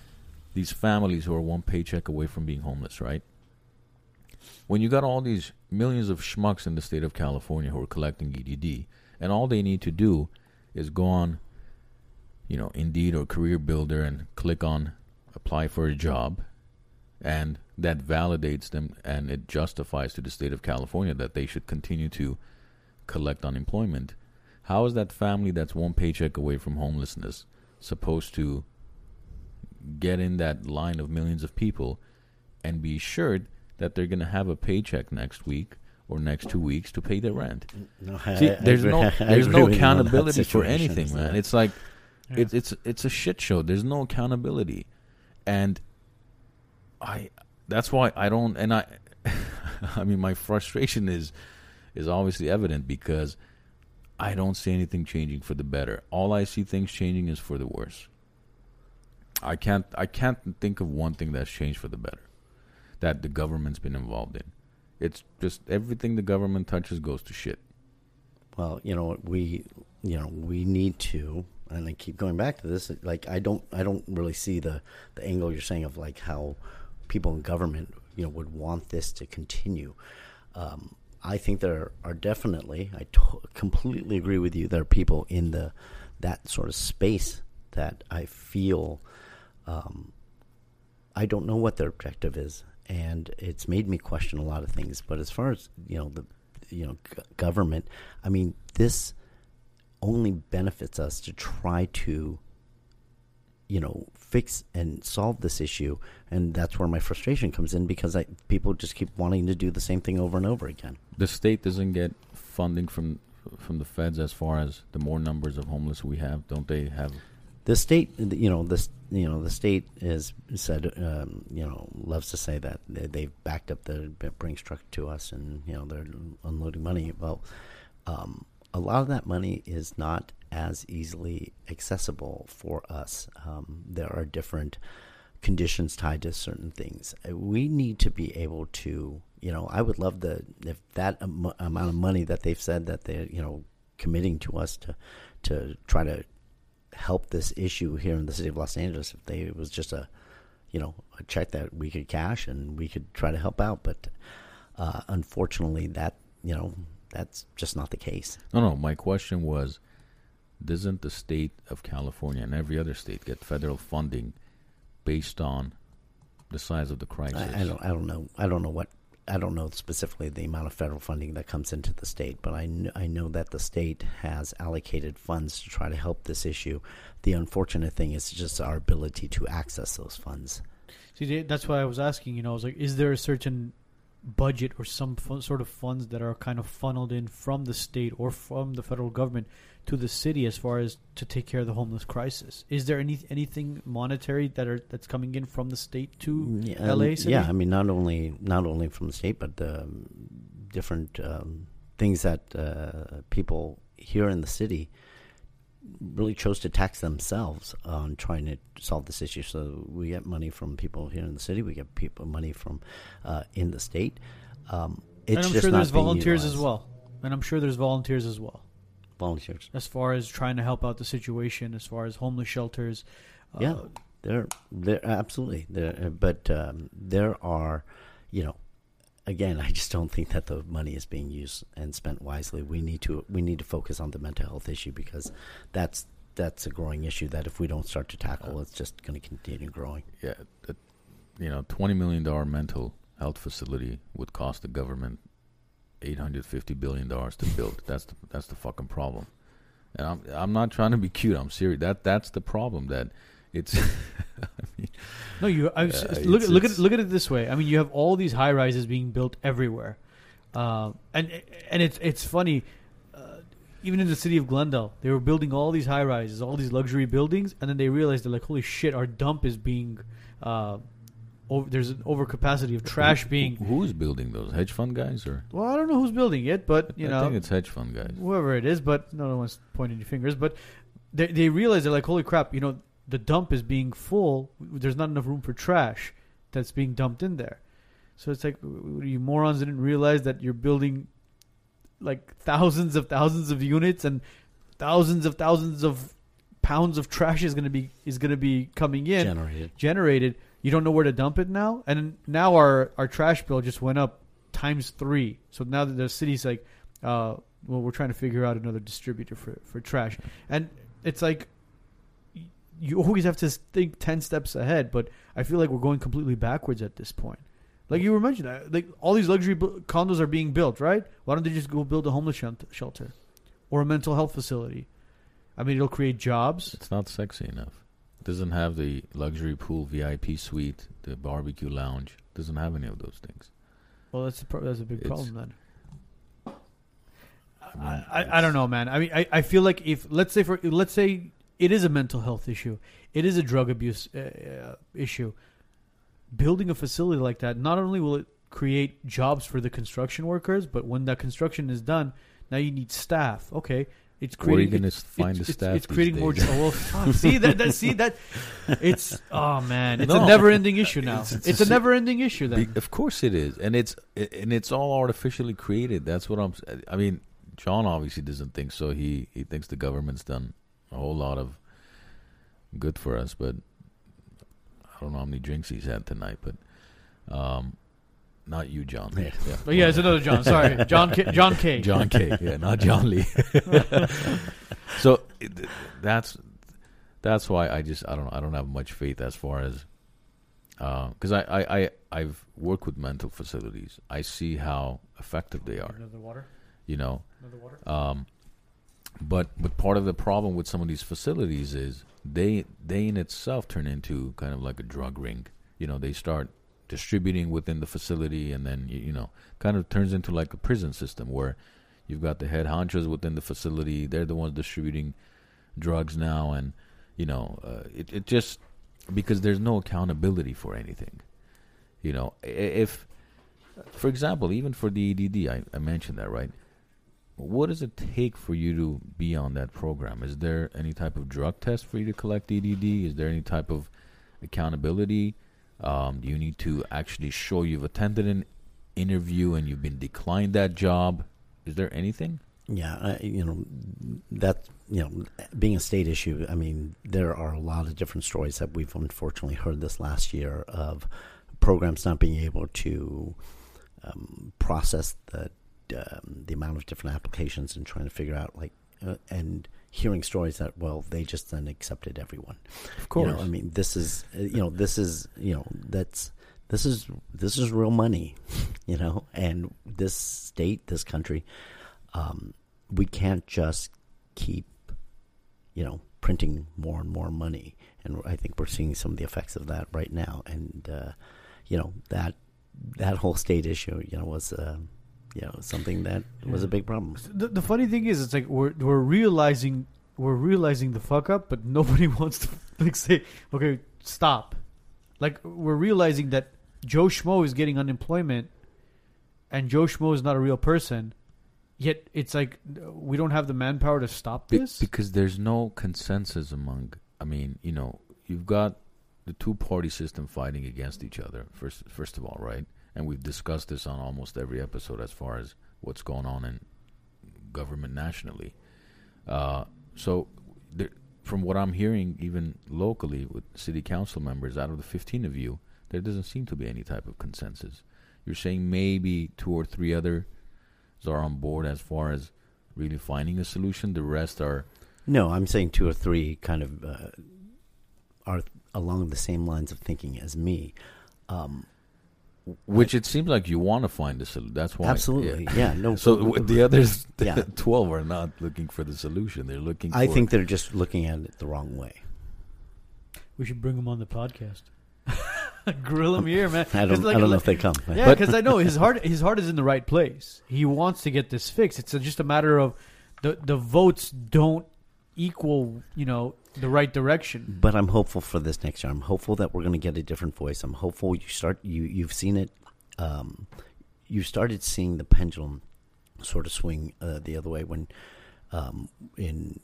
these families who are one paycheck away from being homeless, right? When you got all these millions of schmucks in the state of California who are collecting EDD, and all they need to do is go on, you know, Indeed or Career Builder and click on apply for a job, and that validates them and it justifies to the state of California that they should continue to collect unemployment. How is that family that's one paycheck away from homelessness supposed to get in that line of millions of people and be assured that they're going to have a paycheck next week or next two weeks to pay their rent? No, I- See, I there's agree- no there's no with you on that accountability for anything, man. Yeah. It's like Yeah. it's it's it's a shit show. There's no accountability, and I that's why I don't. And I, I mean, my frustration is is obviously evident because I don't see anything changing for the better. All I see things changing is for the worse. I can't I can't think of one thing that's changed for the better that the government's been involved in. It's just everything the government touches goes to shit. Well, you know, we, you know, we need to, and I keep going back to this. Like, I don't, I don't really see the the angle you're saying of like how people in government, you know, would want this to continue. Um, I think there are definitely, I completely agree with you. There are people in the that sort of space that I feel. Um, I don't know what their objective is, and it's made me question a lot of things. But as far as you know, the you know g- government, I mean, this only benefits us to try to you know fix and solve this issue, and that's where my frustration comes in because I people just keep wanting to do the same thing over and over again. the state doesn't get funding from from the feds as far as the more numbers of homeless we have don't they have the state you know this you know the state has said um, you know loves to say that they- they've backed up the Brinks truck to us and you know they're unloading money. Well um, a lot of that money is not as easily accessible for us. Um, there are different conditions tied to certain things. We need to be able to you know I would love the if that am- amount of money that they've said that they're you know committing to us to to try to help this issue here in the city of Los Angeles if they it was just a you know a check that we could cash and we could try to help out. But uh, unfortunately that you know that's just not the case. No no. My question was doesn't the state of california and every other state get federal funding based on the size of the crisis I, I don't I don't know. I don't know what I don't know specifically the amount of federal funding that comes into the state, but I, kn- I know that the state has allocated funds to try to help this issue. The unfortunate thing is just our ability to access those funds. See, that's why I was asking. You know, I was like, is there a certain budget or some fun, sort of funds that are kind of funneled in from the state or from the federal government to the city as far as to take care of the homeless crisis? Is there any anything monetary that are that's coming in from the state to Yeah, um, LA City? Yeah, I mean not only not only from the state, but um, different um, things that uh, people here in the city really chose to tax themselves on trying to solve this issue. So we get money from people here in the city. We get people money from uh, in the state. Um, it's and I'm just sure there's volunteers as well. And I'm sure there's volunteers as well Volunteers. as far as trying to help out the situation, as far as homeless shelters. Uh, Yeah, there, there, absolutely. There, uh, but um, there are, you know, again, I just don't think that the money is being used and spent wisely. We need to, we need to focus on the mental health issue because that's that's a growing issue. That if we don't start to tackle, it's just going to continue growing. Yeah, a, you know, twenty million dollar mental health facility would cost the government eight hundred fifty billion dollars to build. That's the that's the fucking problem. And I'm I'm not trying to be cute. I'm serious. That that's the problem. That it's. I mean, No, you. I was, Yeah, look it's- look at look at it this way. I mean, you have all these high rises being built everywhere, um, and and it's it's funny. Uh, even in the city of Glendale, they were building all these high rises, all these luxury buildings, and then they realized they're like, "Holy shit, our dump is being." Over, there's an overcapacity of trash being. who's building those hedge fund guys or Well, I don't know who's building it, but you I know, think it's hedge fund guys. whoever it is, but no one's pointing any fingers. But they they realize they're like, holy crap, you know, the dump is being full. There's not enough room for trash that's being dumped in there. So it's like you morons didn't realize that you're building like thousands of thousands of units and thousands of thousands of pounds of trash is gonna be is gonna be coming in Generated. generated. You don't know where to dump it now, and now our our trash bill just went up times three. So now that the city's like, uh, well, we're trying to figure out another distributor for for trash, and it's like you always have to think ten steps ahead. But I feel like we're going completely backwards at this point. Like you were mentioning, uh, like all these luxury condos are being built, right? Why don't they just go build a homeless shelter or a mental health facility? I mean, it'll create jobs. It's not sexy enough. Doesn't have the luxury pool, VIP suite, the barbecue lounge. Doesn't have any of those things. Well, that's a pro- that's a big It's- problem then. I I, I don't know, man. I mean, I, I feel like if let's say for let's say it is a mental health issue, it is a drug abuse uh, uh, issue. Building a facility like that, not only will it create jobs for the construction workers, but when that construction is done, now you need staff. Okay, it's Where are you creating. gonna it's- find it's, the it's- staff It's these creating more. jo- fuck, see that, that. See that. It's oh man, it's No. a never-ending issue now. It's- It's, it's a a- never-ending issue then. Of course it is, and it's and it's all artificially created. That's what I'm. I mean, John obviously doesn't think so. He he thinks the government's done a whole lot of good for us, but I don't know how many drinks he's had tonight. But um, not you, John. Yeah. But yeah, it's another John. Sorry, John. K, John K. John K. Yeah, not John Lee. so that's that's why I just I don't I don't have much faith as far as because I, I I I've worked with mental facilities. I see how effective they are. Another water. You know, Another water. um, but but part of the problem with some of these facilities is they they in itself turn into kind of like a drug ring. You know, they start distributing within the facility, and then you, you know, kind of turns into like a prison system where you've got the head honchos within the facility. They're the ones distributing drugs now, and you know, uh, it it just because there's no accountability for anything. You know, if for example, even for the EDD, I, I mentioned that right what does it take for you to be on that program? Is there any type of drug test for you to collect EDD? Is there any type of accountability? Um, you need to actually show you've attended an interview and you've been declined that job? Is there anything? Yeah, uh, you know that you know being a state issue. I mean, there are a lot of different stories that we've unfortunately heard this last year of programs not being able to um, process the um, the amount of different applications and trying to figure out like uh, and hearing stories that well they just then accepted everyone. Of You know, I mean, this is uh, you know this is you know that's this is this is real money, you know, and this state, this country, um, we can't just keep, you know, printing more and more money, and I think we're seeing some of the effects of that right now, and uh, you know that that whole state issue, you know, was. Uh, you know, something that was a big problem. The, the funny thing is, it's like we're we're realizing we're realizing the fuck up, but nobody wants to like say, okay, stop. Like we're realizing that Joe Schmo is getting unemployment, and Joe Schmo is not a real person. Yet it's like we don't have the manpower to stop Be- this. because there's no consensus among. I mean, you know, you've got the two party system fighting against each other. First, first of all, right? And we've discussed this on almost every episode as far as what's going on in government nationally. Uh, so, there, from what I'm hearing, even locally with city council members, out of the 15 of you, there doesn't seem to be any type of consensus. You're saying maybe two or three others are on board as far as really finding a solution. The rest are No, I'm saying two or three kind of uh, are along the same lines of thinking as me. Um, Which it seems like you want to find a solution. That's why. absolutely, yeah. no. So w- the others, Yeah. twelve, are not looking for the solution. They're looking. For I for, think they're just looking at it the wrong way. we should bring him on the podcast. Grill him here, man. I 'Cause don't. like- I don't know if they come. Yeah, because I know his heart his heart is in the right place. He wants to get this fixed. It's just a matter of the the votes don't equal, you know, the right direction. But I'm hopeful for this next year. I'm hopeful that we're going to get a different voice. I'm hopeful you start. You you've seen it. Um, you started seeing the pendulum sort of swing uh, the other way when um, in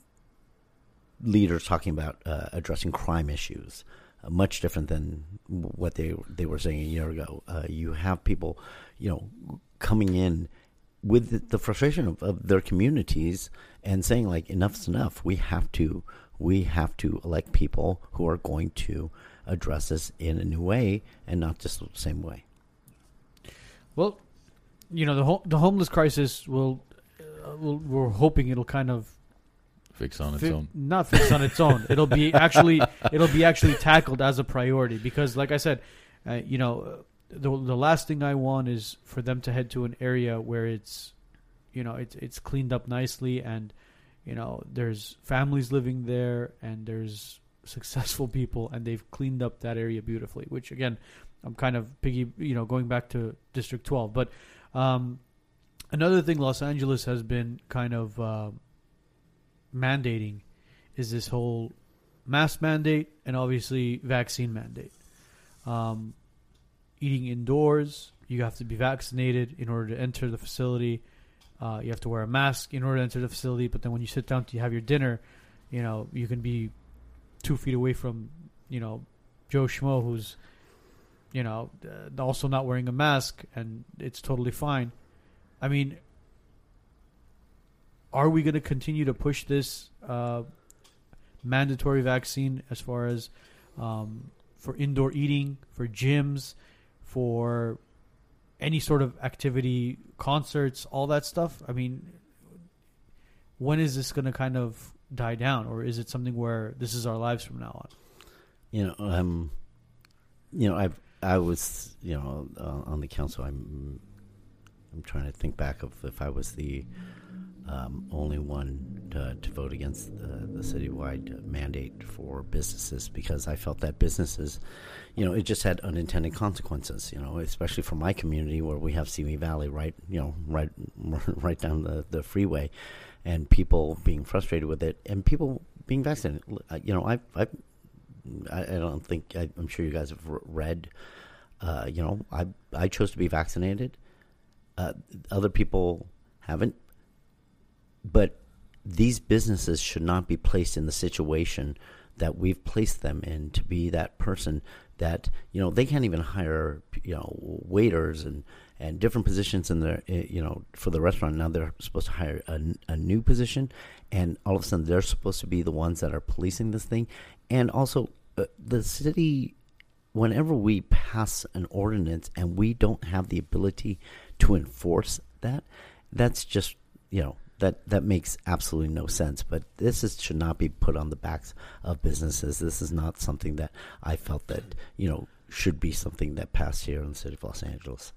leaders talking about uh, addressing crime issues. Uh, much different than what they they were saying a year ago. Uh, you have people, you know, coming in with the, the frustration of, of their communities and saying like enough's enough. We have to we have to elect people who are going to address this in a new way and not just the same way. Well, you know, the ho- the homeless crisis will, uh, will we're hoping it'll kind of fix on its fi- own. not fix on its own. It'll be actually it'll be actually tackled as a priority because, like I said, uh, you know, uh, the the last thing I want is for them to head to an area where it's, you know, it's it's cleaned up nicely and, you know, there's families living there and there's successful people and they've cleaned up that area beautifully. Which again, I'm kind of piggy, you know, going back to District 12, but. Um, another thing Los Angeles has been kind of uh, mandating is this whole mask mandate and obviously vaccine mandate. Um, eating indoors, you have to be vaccinated in order to enter the facility. Uh, you have to wear a mask in order to enter the facility. But then when you sit down to have your dinner, you know you can be two feet away from you know Joe Schmo, who's you know uh, also not wearing a mask, and it's totally fine. I mean, are we going to continue to push this uh, mandatory vaccine as far as um, for indoor eating, for gyms, for any sort of activity, concerts, all that stuff? I mean, when is this going to kind of die down, or is it something where this is our lives from now on? You know, um, you know, I've I was you know uh, on the council. I'm I'm trying to think back of if I was the um, only one to, to vote against the, the citywide mandate for businesses because I felt that businesses, you know, it just had unintended consequences. You know, especially for my community where we have Simi Valley right, you know, right right down the, the freeway, and people being frustrated with it, and people being vaccinated. You know, I I I, don't think I, I'm sure you guys have read. Uh, you know, I I chose to be vaccinated. Uh, other people haven't. But these businesses should not be placed in the situation that we've placed them in to be that person that you know they can't even hire you know waiters and and different positions in their eh, you know for the restaurant. Now they're supposed to hire a, a new position and all of a sudden they're supposed to be the ones that are policing this thing. And also uh, the city whenever we pass an ordinance and we don't have the ability to enforce that that's just you know that that makes absolutely no sense. But this is, should not be put on the backs of businesses. This is not something that I felt that you know should be something that passed here in the city of Los Angeles.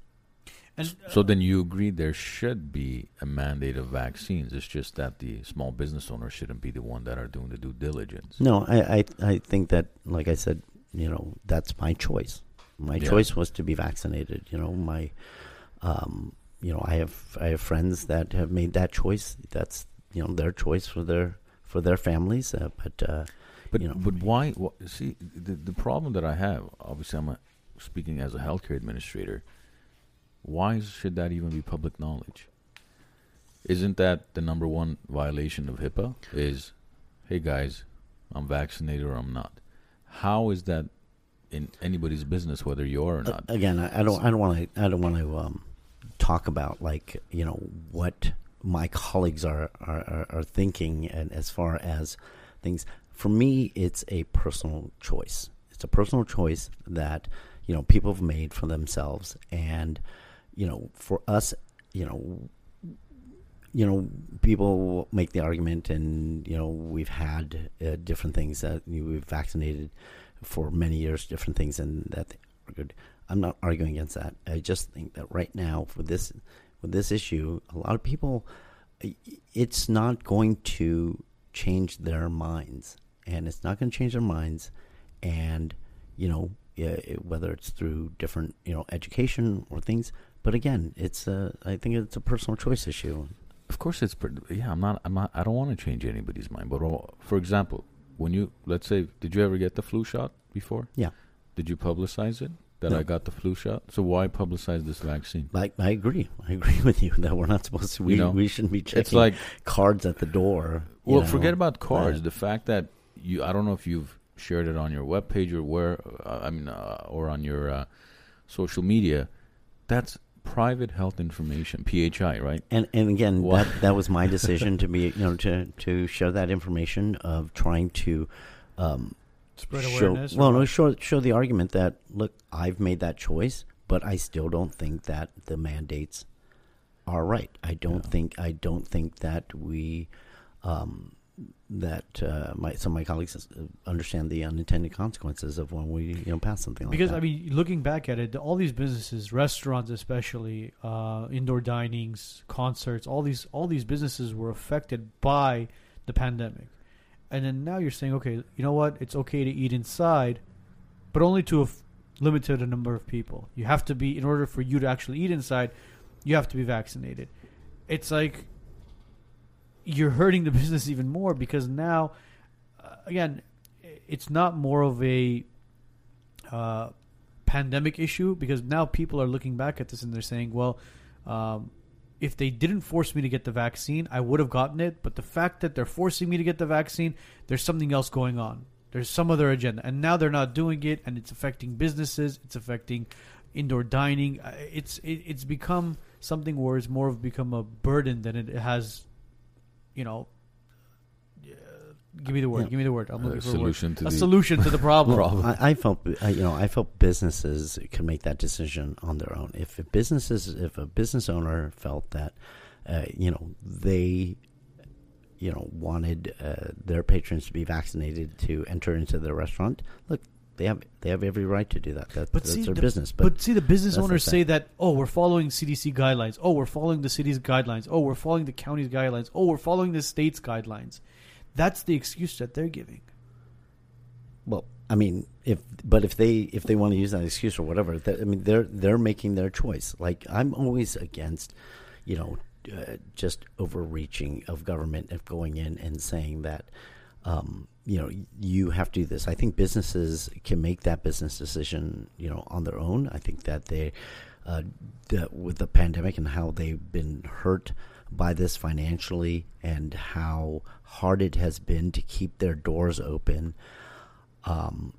And So then you agree there should be a mandate of vaccines. It's just that the small business owners shouldn't be the one that are doing the due diligence. No, I, I, I think that, like I said, you know, that's my choice. My Yeah. choice was to be vaccinated. You know, my, um, you know, I have I have friends that have made that choice. That's you know their choice for their for their families. Uh, but uh, But you know. but why? wh- see, the the problem that I have, obviously, I'm a, speaking as a healthcare administrator. Why should that even be public knowledge? Isn't that the number one violation of HIPAA? Is, hey guys, I'm vaccinated or I'm not. How is that in anybody's business whether you are or Uh, not? again, I, I don't, I don't want to, I don't want to um, talk about like you know what my colleagues are, are are thinking, and as far as things. For me, it's a personal choice. It's a personal choice that you know people have made for themselves, and you know, for us, you know, you know, people make the argument, and you know, we've had uh, different things that you know, we've vaccinated for many years, different things, and that are good. I'm not arguing against that. I just think that right now, for this, with this issue, a lot of people, it's not going to change their minds, and it's not going to change their minds, and you know, whether it's through different, you know, education or things. But again, it's a, I think it's a personal choice issue. Of course, it's yeah. I'm not. I'm not. I don't want to change anybody's mind. But all, for example, when you let's say, did you ever get the flu shot before? Yeah. Did you publicize it that No. I got the flu shot? So why publicize this vaccine? I, I agree. I agree with you that we're not supposed to. We, You know, we shouldn't be checking It's like cards at the door. well, know. forget about cards. The fact that you, I don't know if you've shared it on your webpage or where, uh, I mean, uh, or on your uh, social media. That's private health information, PHI, right? And and again, that that was my decision to be you know to to share that information of trying to um, spread awareness. well no show show the argument that look I've made that choice, but I still don't think that the mandates are right. I don't Yeah. think I don't think that we um, that uh, my some of my colleagues uh, understand the unintended consequences of when we you know pass something like because that. I mean, looking back at it, all these businesses, restaurants especially, uh, indoor dinings, concerts, all these all these businesses were affected by the pandemic, and then now you're saying, okay, you know what? It's okay to eat inside, but only to a f- limited number of people. You have to be in order for you to actually eat inside, you have to be vaccinated. It's like you're hurting the business even more because now, uh, again, it's not more of a uh, pandemic issue because now people are looking back at this and they're saying, well, um, if they didn't force me to get the vaccine, I would have gotten it. But the fact that they're forcing me to get the vaccine, there's something else going on. There's some other agenda, and now they're not doing it, and it's affecting businesses. It's affecting indoor dining. Uh, It's it, it's become something where it's more of become a burden than it has. You know, give me the word. Yeah. Give me the word. I'm A looking for a word. solution to a the solution to the problem. problem. I, I felt I, you know I felt businesses could make that decision on their own. If a businesses if a business owner felt that uh, you know they you know wanted uh, their patrons to be vaccinated to enter into their restaurant, look they have they have every right to do that. that But that's see, their the- business. But, But, see, the business that's the owners say that, oh, we're following CDC guidelines. Oh, we're following the city's guidelines. Oh, we're following the county's guidelines. Oh, we're following the state's guidelines. That's the excuse that they're giving. well, I mean, if but if they if they want to use that excuse or whatever, that, I mean, they're they're making their choice. Like I'm always against, you know, uh, just overreaching of government of going in and saying that, um, you know, you have to do this. I think businesses can make that business decision, you know, on their own. I think that they, uh, the, with the pandemic and how they've been hurt by this financially and how hard it has been to keep their doors open um,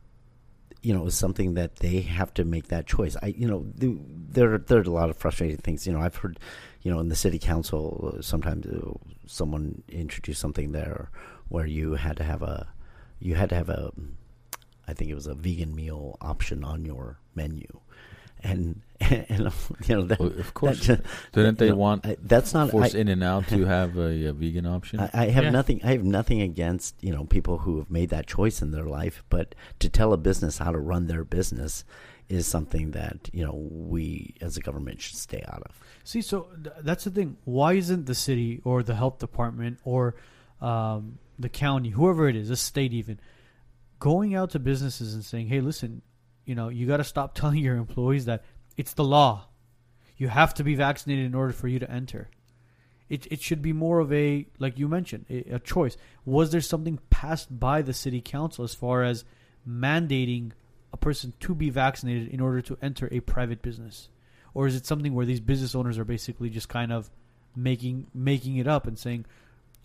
you know, is something that they have to make that choice. I, you know, the, there there are a lot of frustrating things. You know, I've heard, you know, in the city council, uh, sometimes uh, someone introduced something there where you had to have a, you had to have a, I think it was a vegan meal option on your menu, and and you know that, Well, of course. that- Didn't they you know, want I- that's not Force I, In-N-Out to have a, a vegan option? I, I have Yeah. nothing. I have nothing against you know people who have made that choice in their life, but to tell a business how to run their business is something that you know we as a government should stay out of. See, so th- that's the thing. Why isn't the city or the health department or um, the county, whoever it is, the state even, going out to businesses and saying, "Hey, listen, you know, you got to stop telling your employees that it's the law. You have to be vaccinated in order for you to enter." It it should be more of a like you mentioned a, a choice. Was there something passed by the city council as far as mandating a person to be vaccinated in order to enter a private business? or is it something where these business owners are basically just kind of making making it up and saying,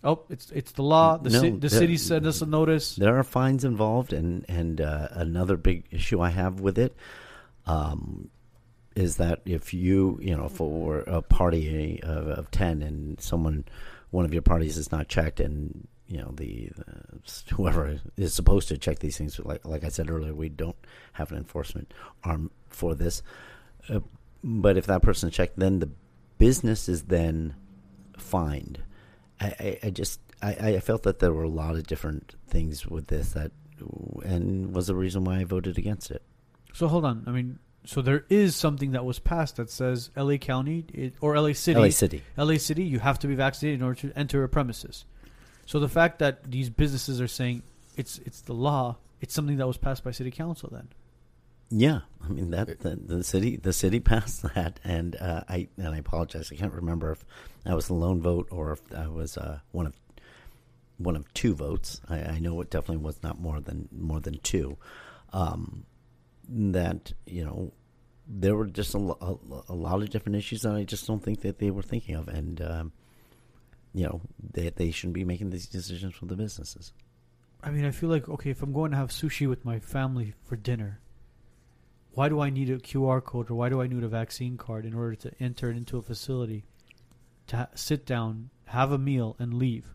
"Oh, it's it's the law. The, No, ci- the city sent us a notice." There are fines involved, and and uh, another big issue I have with it um, is that if you you know for a party of, of ten and someone one of your parties is not checked and you know the, the whoever is supposed to check these things like like I said earlier we don't have an enforcement arm for this uh, but if that person is checked then the business is then fined I, I, just I, I felt that there were a lot of different things with this that and was the reason why I voted against it. So hold on. I mean, so there is something that was passed that says L.A. County it, or L.A. City, LA City. LA City, you have to be vaccinated in order to enter a premises. So the fact that these businesses are saying it's it's the law, it's something that was passed by city council. Then Yeah, I mean that the, the city the city passed that, and uh, I and I apologize. I can't remember if I was the lone vote or if I was uh, one of one of two votes. I, I know it definitely was not more than more than two. Um, that you know there were just a, a, a lot of different issues that I just don't think that they were thinking of, and um, you know they they shouldn't be making these decisions for the businesses. I mean, I feel like okay, if I'm going to have sushi with my family for dinner, why do I need a QR code or why do I need a vaccine card in order to enter into a facility, to ha- sit down, have a meal, and leave?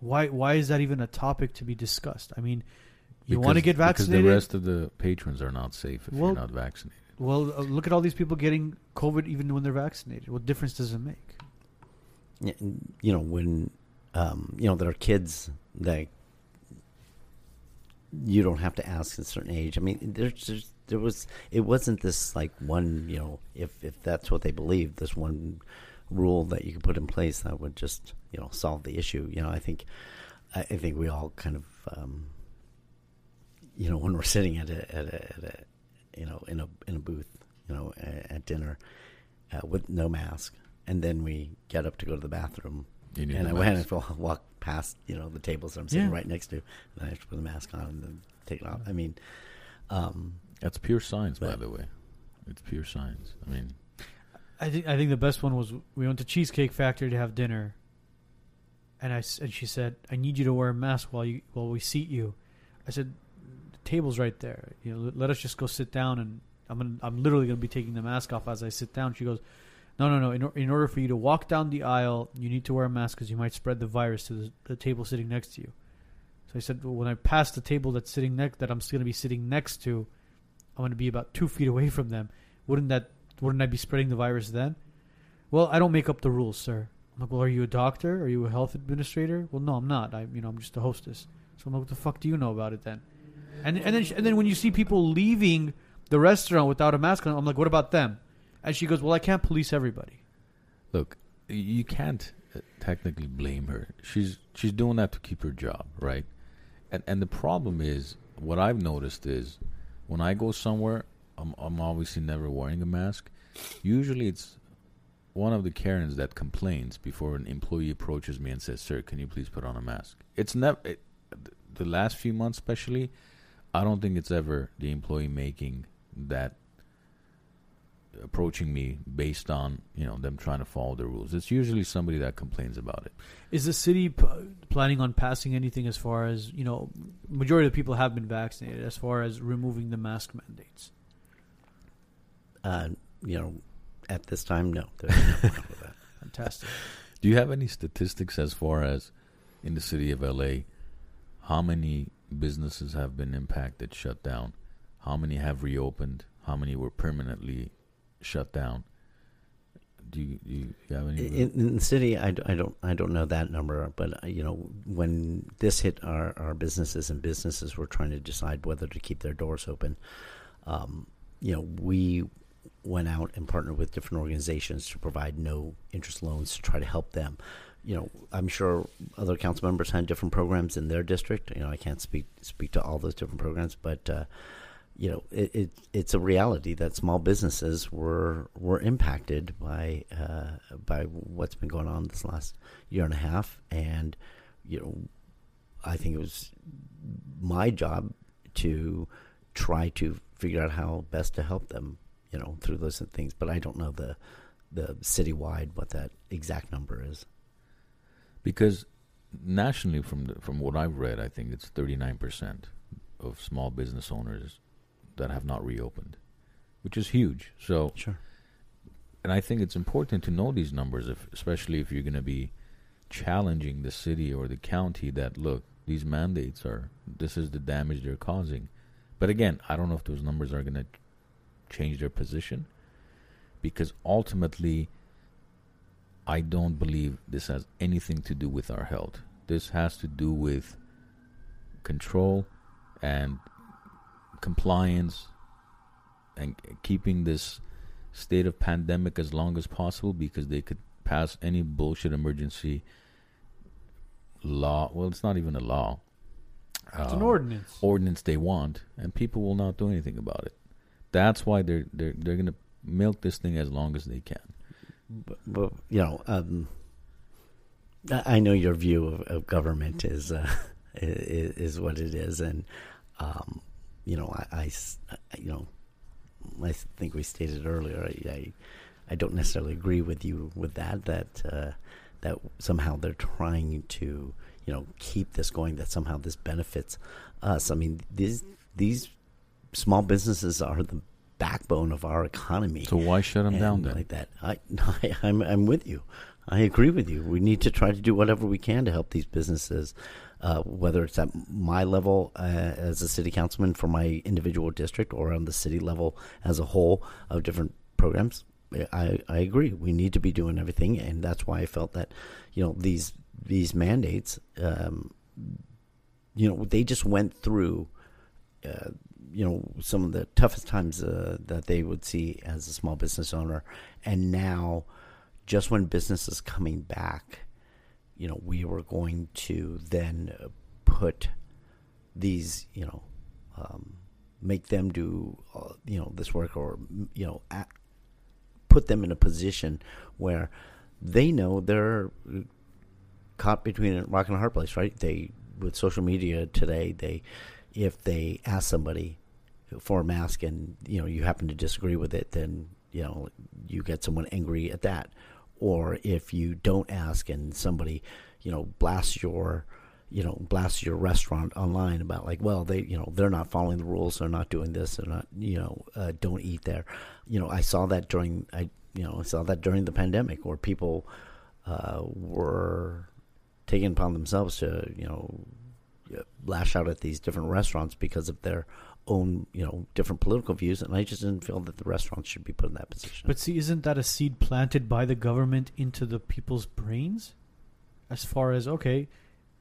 Why why is that even a topic to be discussed? I mean, you want to get vaccinated? Because the rest of the patrons are not safe if Well- you're not vaccinated. well, uh, look at all these people getting COVID even when they're vaccinated. What difference does it make? You know when um, you know there are kids that you don't have to ask a certain age. I mean, there's, there's there was it wasn't this like one you know if if that's what they believe this one rule that you could put in place that would just you know solve the issue. You know, I think I, I think we all kind of um, you know when we're sitting at a at a, at a you know in a in a booth you know at, at dinner uh, with no mask and then we get up to go to the bathroom and I went and walk past you know the tables that I'm sitting Yeah. right next to, and I have to put the mask on and then take it off. I mean, um, That's pure science, by the way. It's pure science. I mean, I think I think the best one was we went to Cheesecake Factory to have dinner, and I and she said, "I need you to wear a mask while you while we seat you." I said, "The table's right there. You know, let, let us just go sit down, and I'm gonna, I'm literally gonna be taking the mask off as I sit down." She goes, "No, no, no. In, in order for you to walk down the aisle, you need to wear a mask because you might spread the virus to the, the table sitting next to you." So I said, well, "When I pass the table that's sitting next that I'm going to be sitting next to, I'm going to be about two feet away from them. Wouldn't that wouldn't I be spreading the virus then? Well, I don't make up the rules, sir. I'm like, well, are you a doctor? Are you a health administrator? Well, no, I'm not. I, you know, I'm just a hostess. So I'm like, what the fuck do you know about it then? And and then and then when you see people leaving the restaurant without a mask on, I'm like, what about them? And she goes, well, I can't police everybody. look, you can't uh, technically blame her. She's she's doing that to keep her job, right? And and the problem is, what I've noticed is, when I go somewhere, I'm I'm obviously never wearing a mask. Usually, it's one of the Karens that complains before an employee approaches me and says, "Sir, can you please put on a mask?" It's never it, the last few months, especially. I don't think it's ever the employee making that approaching me based on you know them trying to follow the rules. It's usually somebody that complains about it. Is the city p- planning on passing anything as far as you know? Majority of the people have been vaccinated. As far as removing the mask mandates. uh, you know, at this time, no. There's no with that. Fantastic. Do you have any statistics as far as in the city of LA, how many businesses have been impacted, shut down? How many have reopened? How many were permanently shut down? Do you, do you have any? In, in the city, I, I don't I don't know that number, but uh, you know when this hit our, our businesses and businesses were trying to decide whether to keep their doors open, um, you know we went out and partnered with different organizations to provide no interest loans to try to help them. You know, I'm sure other council members had different programs in their district. You know, I can't speak speak to all those different programs, but uh, you know, it, it, it's a reality that small businesses were were impacted by uh, by what's been going on this last year and a half, and you know, I think it was my job to try to figure out how best to help them, you know, through those things. But I don't know the the citywide what that exact number is. Because nationally, from the, from what I've read, I think it's thirty nine percent of small business owners that have not reopened, which is huge. So, Sure. and I think it's important to know these numbers, if, especially if you're going to be challenging the city or the county that look, these mandates are this is the damage they're causing. But again, I don't know if those numbers are going to change their position because ultimately I don't believe this has anything to do with our health. This has to do with control and compliance and keeping this state of pandemic as long as possible because they could pass any bullshit emergency law. Well, it's not even a law. It's an um, ordinance. ordinance they want, and people will not do anything about it. That's why they're they're they're going to milk this thing as long as they can. But, but you know, um, I I know your view of, of government is, uh, is is what it is, and um, you know, I, I you know, I think we stated earlier. I, I, I don't necessarily agree with you with that. That uh, that somehow they're trying to you know keep this going. That somehow this benefits us. I mean, these these small businesses are the backbone of our economy So why shut them down then? like that. I, I I'm I'm with you. I agree with you. We need to try to do whatever we can to help these businesses, uh, whether it's at my level uh, as a city councilman for my individual district or on the city level as a whole of different programs. I, I agree. We need to be doing everything, and that's why I felt that, you know, these these mandates, um, you know, they just went through uh, you know some of the toughest times uh, that they would see as a small business owner and now just when business is coming back you know we were going to then uh, put these you know um, make them do uh, you know this work or you know a put them in a position where they know they're caught between a rock and a hard place right? They with social media today they if they ask somebody for a mask and you know you happen to disagree with it then you know you get someone angry at that or if you don't ask and somebody you know blasts your you know blasts your restaurant online about like well they you know they're not following the rules they're not doing this they're not you know uh, don't eat there. You know i saw that during i you know i saw that during the pandemic where people uh, were taking upon themselves to you know lash out at these different restaurants because of their own, you know, different political views, and I just didn't feel that the restaurants should be put in that position. But see, isn't that a seed planted by the government into the people's brains? As far as okay,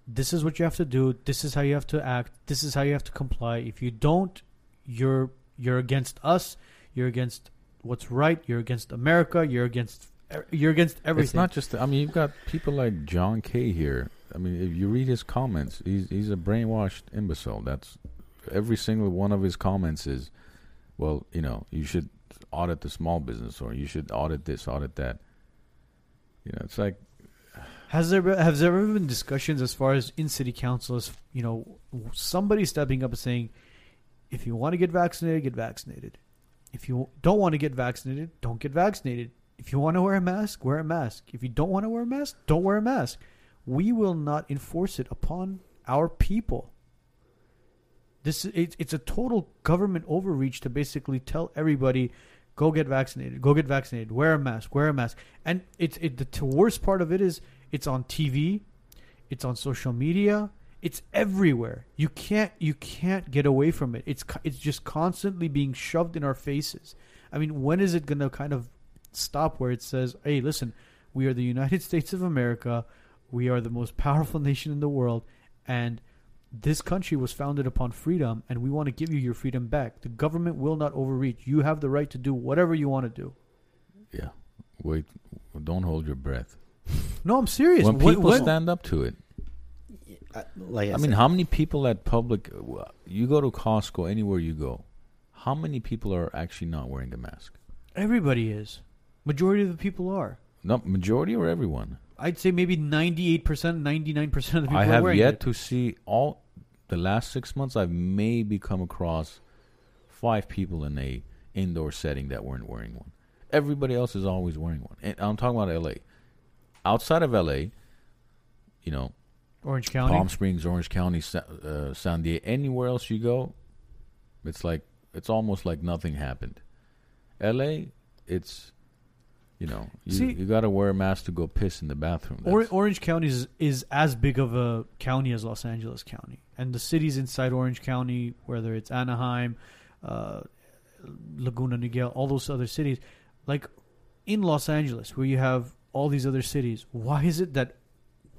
this is what you have to do. This is how you have to act. This is how you have to comply. If you don't, you're you're against us. You're against what's right. You're against America. You're against you're against everything. It's not just. I mean, you've got people like John Kay here. I mean, if you read his comments, he's he's a brainwashed imbecile. That's every single one of his comments is, well, you know, you should audit the small business, or you should audit this, audit that. You know, it's like Has there has there ever been discussions as far as in city council as you know somebody stepping up and saying, if you want to get vaccinated, get vaccinated. If you don't want to get vaccinated, don't get vaccinated. If you want to wear a mask, wear a mask. If you don't want to wear a mask, don't wear a mask. We will not enforce it upon our people. This it, it's a total government overreach to basically tell everybody go get vaccinated go get vaccinated wear a mask wear a mask and it's it the worst part of it is it's on tv it's on social media It's everywhere. You can't you can't get away from it. It's it's just constantly being shoved in our faces. I mean, when is it going to kind of stop where it says, "Hey, listen, we are the United States of America. We are the most powerful nation in the world and this country was founded upon freedom and we want to give you your freedom back. The government will not overreach. You have the right to do whatever you want to do." Yeah. Wait. Don't hold your breath. No, I'm serious. When people what- stand up to it. I, like I, I mean, how many people at public? You go to Costco, anywhere you go, how many people are actually not wearing a mask? everybody is. Majority of the people are. Not majority or everyone. I'd say maybe 98%, 99% of the people I are have yet it. to see all the last six months. I've maybe come across five people in a indoor setting that weren't wearing one. Everybody else is always wearing one. And I'm talking about L.A. Outside of L.A., you know, Orange County. Palm Springs, Orange County, uh, San Diego, anywhere else you go, it's like it's almost like nothing happened. L.A., it's you know you, See- you got to wear a mask to go piss in the bathroom. Or, Orange County is, is as big of a county as Los Angeles County. And the cities inside Orange County, whether it's Anaheim, uh, Laguna Niguel, all those other cities, like in Los Angeles, where you have all these other cities, why is it that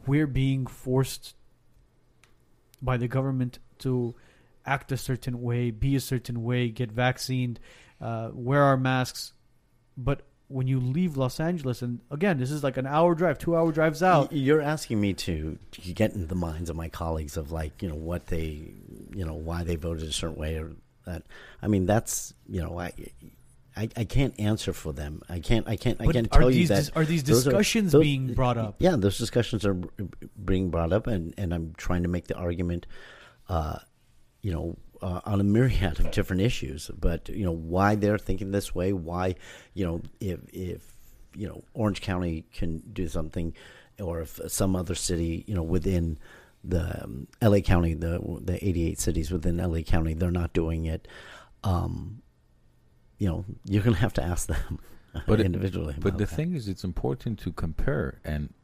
we're being forced by the government to act a certain way, be a certain way, get vaccinated, uh, wear our masks, but when you leave Los Angeles, and again, this is like an hour drive, two hour drives out. You're asking me to, get into the minds of my colleagues of like you know what they, you know why they voted a certain way or that. I mean that's you know I, I, I can't answer for them. I can't I can't I can't are tell you these that dis- are these those discussions those- being brought up? Yeah, those discussions are being brought up, and and I'm trying to make the argument, uh, you know. Uh, on a myriad of different issues, but you know why they're thinking this way. Why, you know, if if you know Orange County can do something, or if some other city, you know, within the um, L.A. County, the the 88 cities within L.A. County, they're not doing it. Um, you know, you're going to have to ask them But it- individually. But the that. thing is, it's important to compare and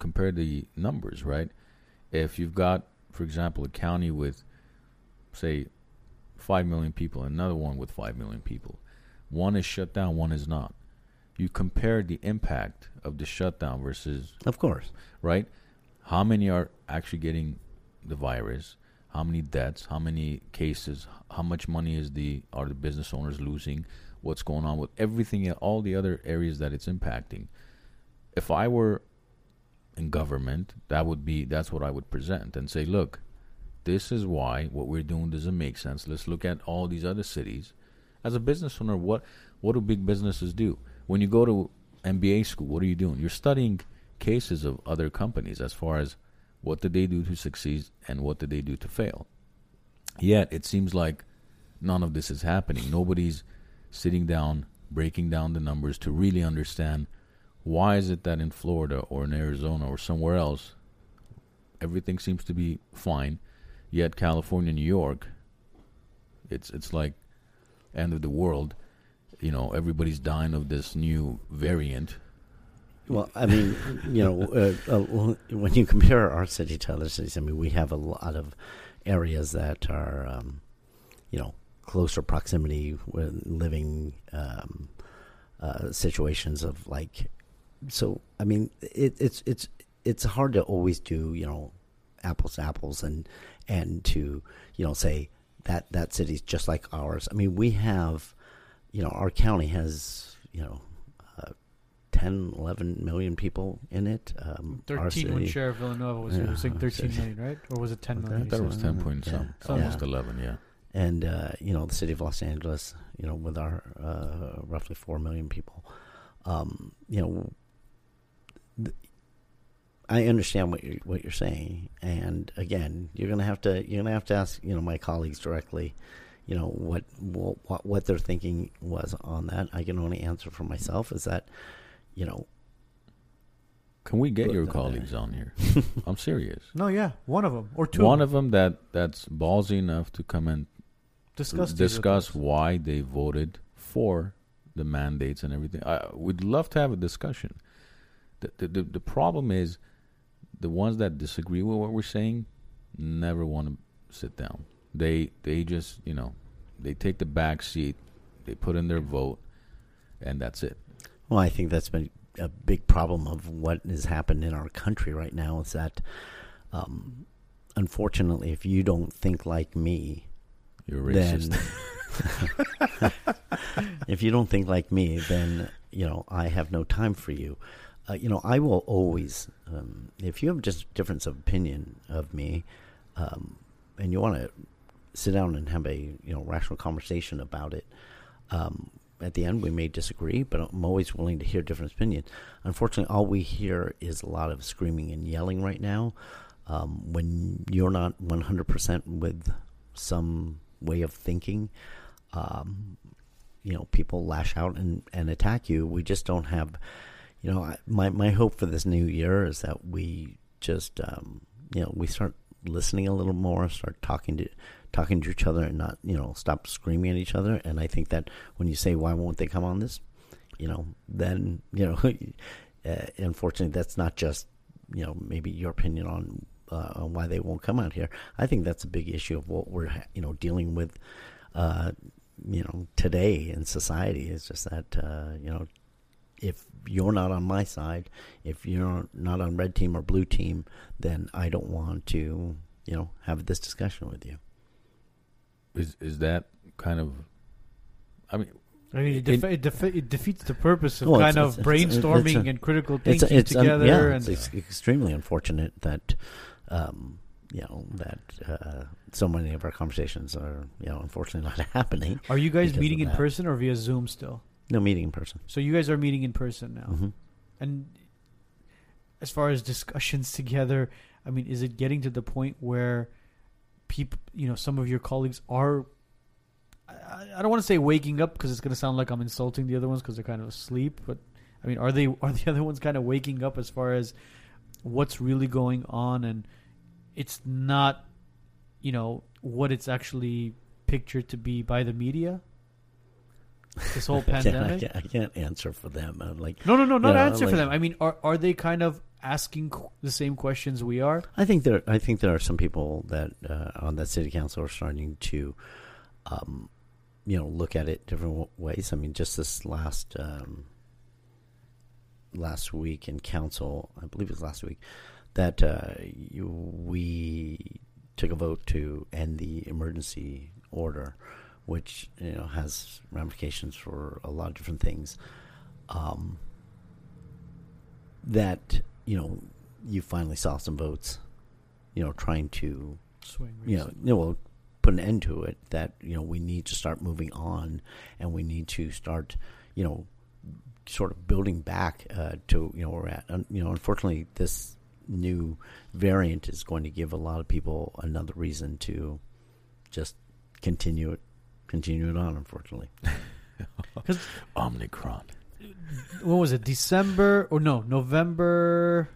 compare the numbers, right? If you've got, for example, a county with, say, five million people, and another one with five million people, one is shut down, one is not. You compare the impact of the shutdown versus of course, right? How many are actually getting the virus? How many deaths? How many cases? How much money is the are the business owners losing? What's going on with everything? All the other areas that it's impacting. If I were in government, that would be that's what I would present and say, look, this is why what we're doing doesn't make sense. Let's look at all these other cities. As a business owner, what what do big businesses do? When you go to MBA school, what are you doing? You're studying cases of other companies as far as what did they do to succeed and what did they do to fail. Yet it seems like none of this is happening. Nobody's sitting down, breaking down the numbers to really understand why is it that in Florida or in Arizona or somewhere else everything seems to be fine, yet California, New York, it's it's like end of the world. You know, everybody's dying of this new variant. Well, I mean, you know, uh, uh, when you compare our city to other cities, I mean, we have a lot of areas that are, um, you know, closer proximity with living um, uh, situations of like. So, I mean, it, it's it's it's hard to always do, you know, apples to apples, and and to you know say that that city's just like ours. I mean, we have, you know, our county has, you know. Uh, 10, 11 million people in it. Um, our Thirteen when city- Sheriff Villanueva was, Yeah, was saying thirteen so- million, right? Or was it ten Was million? that- was ten point Yeah. some, Yeah. almost eleven. Yeah. and uh, you know the city of Los Angeles, you know, with our uh, roughly four million people, um, you know, I understand what you're what you're saying, and again, you're gonna have to you're gonna have to ask you know my colleagues directly, you know what what what their thinking was on that. I can only answer for myself is that, you know, Can we get your that colleagues on here? I'm serious. No, yeah, one of them or two. One of of them that that's ballsy enough to come and discuss these discuss why they voted for the mandates and everything. I would love to have a discussion. The, the the the problem is the ones that disagree with what we're saying, never want to sit down. They they just you know they take the back seat, they put in their vote, and that's it. Well, I think that's been a big problem of what has happened in our country right now is that, um, unfortunately, if you don't think like me, You're racist. then if you don't think like me, then you know I have no time for you. Uh, you know, I will always, um, if you have just difference of opinion of me, um, and you want to sit down and have a you know rational conversation about it. Um, at the end, we may disagree, but I'm always willing to hear different opinions. Unfortunately, all we hear is a lot of screaming and yelling right now. Um, when you're not 100% with some way of thinking, um, you know, people lash out and, and attack you. We just don't have, you know, my, my hope for this new year is that we just, um, you know, we start listening a little more, start talking to talking to each other, and not, you know, stop screaming at each other. And I think that when you say, "Why won't they come on this?" you know, then you know, uh, unfortunately, that's not just you know maybe your opinion on uh, on why they won't come out here. I think that's a big issue of what we're you know dealing with. Uh, you know, today in society is just that uh, you know if you're not on my side, if you're not on red team or blue team, then I don't want to, you know, have this discussion with you. Is is that kind of? I mean, I mean, it, It- defe- it, defe- it defeats the purpose of Well, kind it's- of it's- it's- brainstorming it's a- and critical It's thinking it's un- together. yeah, and it's ex- extremely unfortunate that, um, you know, that uh, so many of our conversations are, you know, unfortunately not happening. are you guys meeting in that. person or via Zoom still? No meeting in person. So you guys are meeting in person now, hmm and as far as discussions together, I mean, is it getting to the point where people, you know, some of your colleagues are? I, I don't want to say waking up because it's going to sound like I'm insulting the other ones because they're kind of asleep. But I mean, are they? Are the other ones kind of waking up as far as what's really going on, and it's not, you know, what it's actually pictured to be by the media. This whole I, can't, I, pandemic. can't, I can't answer for them. I'm like, No, no, no, not Yeah, answer for them. I mean, are are they kind of asking the same questions we are? I think there. I think there are some people that uh, on that city council are starting to, um, you know, look at it different ways. I mean, just this last um, last week in council, I believe it was last week, that uh, you, we took a vote to end the emergency order, which you know has ramifications for a lot of different things. Um, that you know you finally saw some votes, you know, trying to, Swing. you know, you know, well, put an end to it. That you know we need to start moving on, and we need to start, you know, sort of building back uh, to you know where we're at. Um, you know, unfortunately, this new variant is going to give a lot of people another reason to just continue it, continue it on. Unfortunately, Omnicron. what was it? December or no? November.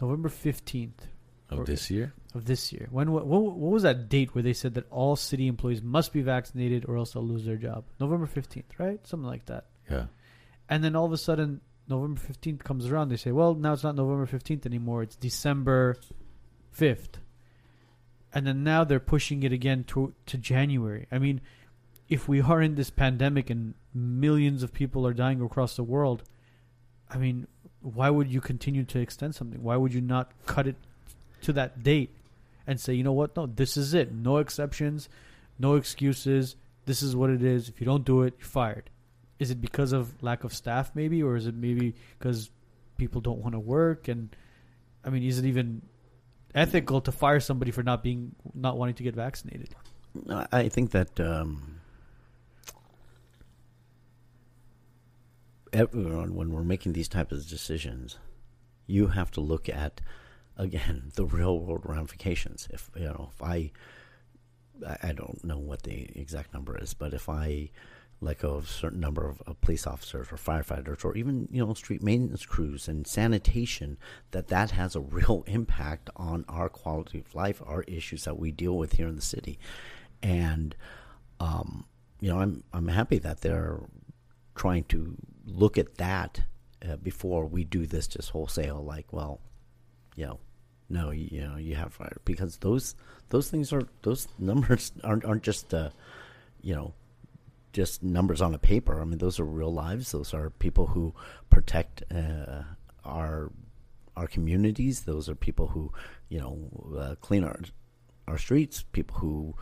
November fifteenth Of Or- this year? of this year. When what, what what was that date where they said that all city employees must be vaccinated or else they'll lose their job? November fifteenth, right? Something like that. Yeah. And then all of a sudden, November 15th comes around. They say, well, now it's not November 15th anymore. It's December 5th. And then now they're pushing it again to, to January. I mean, if we are in this pandemic and millions of people are dying across the world, I mean, why would you continue to extend something? Why would you not cut it to that date and say, you know what? No, this is it. No exceptions, no excuses. This is what it is. If you don't do it, you're fired is it because of lack of staff maybe or is it maybe because people don't want to work and i mean is it even ethical to fire somebody for not being not wanting to get vaccinated I- think that um, everyone, when we're making these types of decisions, you have to look at again the real world ramifications. If you know, if I I don't know what the exact number is, but if I let go of a certain number of, of police officers or firefighters or even you know street maintenance crews and sanitation that that has a real impact on our quality of life our issues that we deal with here in the city. And um, you know I'm I'm happy that they're trying to look at that uh, before we do this just wholesale like well you know no, you, know, you have fire because those those things are those numbers aren't aren't just uh, you know just numbers on a paper. I mean, those are real lives. Those are people who protect uh, our our communities. Those are people who you know uh, clean our our streets. People who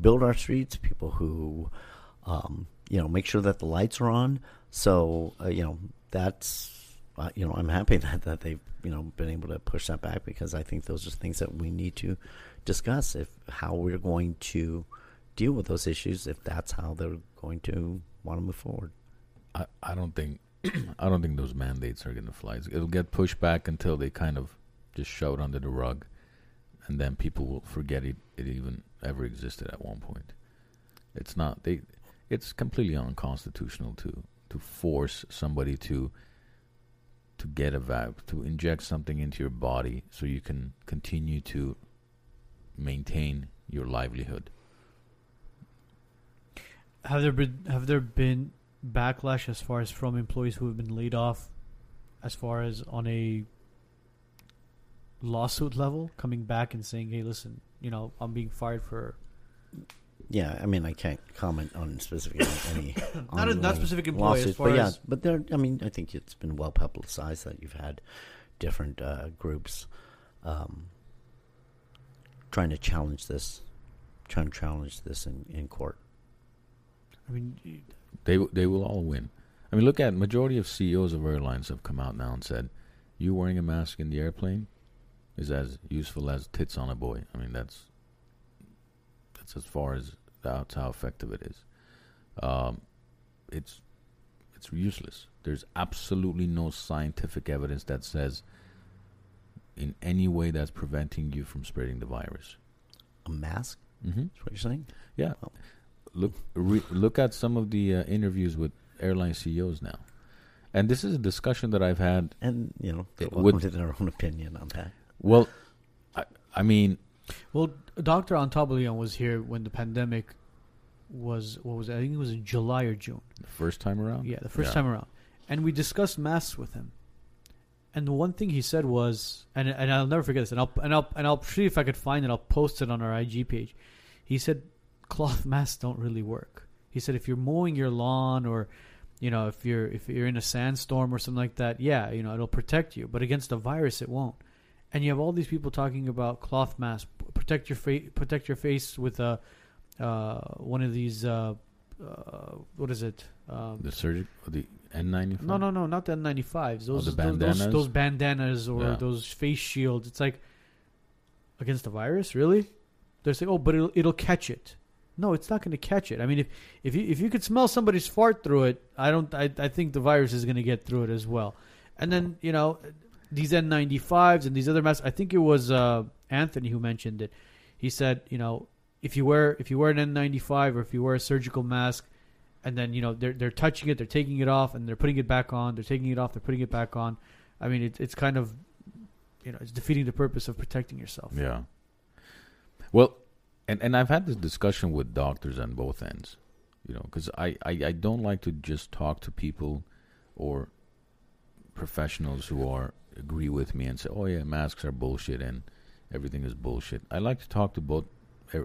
build our streets. People who um, you know make sure that the lights are on. So uh, you know that's uh, you know, I'm happy that, that they've you know been able to push that back because I think those are things that we need to discuss if how we're going to deal with those issues if that's how they're going to want to move forward. I, I don't think I don't think those mandates are going to fly. It'll get pushed back until they kind of just shove under the rug, and then people will forget it, it even ever existed at one point. It's not they. It's completely unconstitutional to to force somebody to to get a valve to inject something into your body so you can continue to maintain your livelihood. Have there been have there been backlash as far as from employees who have been laid off, as far as on a lawsuit level, coming back and saying, "Hey, listen, you know, I'm being fired for." Yeah, I mean, I can't comment on specific any Not a- not specific employee, as far but yeah, but there. I mean, I think it's been well publicized that you've had different uh, groups um, trying to challenge this, trying to challenge this in, in court. I mean, They they will all win. I mean, look at majority of CEOs of airlines have come out now and said, "You wearing a mask in the airplane is as useful as tits on a boy." I mean, that's that's as far as that's how effective it is. Um, it's it's useless. There's absolutely no scientific evidence that says in any way that's preventing you from spreading the virus. A mask? Mm-hmm. Is what you're saying? Yeah. Oh. Look re- look at some of the uh, interviews with airline CEOs now. And this is a discussion that I've had. And you know, they're It welcome would- to their own opinion on that. Well, I, I mean, well, Doctor Antabalian was here when the pandemic was. What was it? I think it was in July or June. the first time around. Yeah, the first Yeah. time around, and we discussed masks with him. And the one thing he said was, and and I'll never forget this, and I'll and I'll and I'll see if I could find it. I'll post it on our IG page. He said, cloth masks don't really work. He said if you're mowing your lawn or, you know, if you're if you're in a sandstorm or something like that, yeah, you know, it'll protect you. But against a virus, it won't. And you have all these people talking about cloth masks, protect your face, protect your face with a, uh, one of these, uh, uh, what is it? Um, The surgical, the N95. no, no, no, not the N95s. Those, the bandanas? those, those bandanas or Yeah. those face shields. It's like against the virus, really? They're saying, "Oh, but it'll it'll catch it." No, it's not going to catch it. I mean, if if you if you could smell somebody's fart through it, I don't. I I think the virus is going to get through it as well. And then you know these N95s and these other masks. I think it was uh, Anthony who mentioned it. He said, you know, if you wear if you wear an N95 or if you wear a surgical mask, and then you know they're they're touching it, they're taking it off, and they're putting it back on. They're taking it off, they're putting it back on. I mean, it, it's kind of, you know, it's defeating the purpose of protecting yourself. Yeah. Well, and and I've had this discussion with doctors on both ends, you know, because I, I I don't like to just talk to people or professionals who are agree with me and say, oh yeah, masks are bullshit and everything is bullshit. I like to talk to both uh,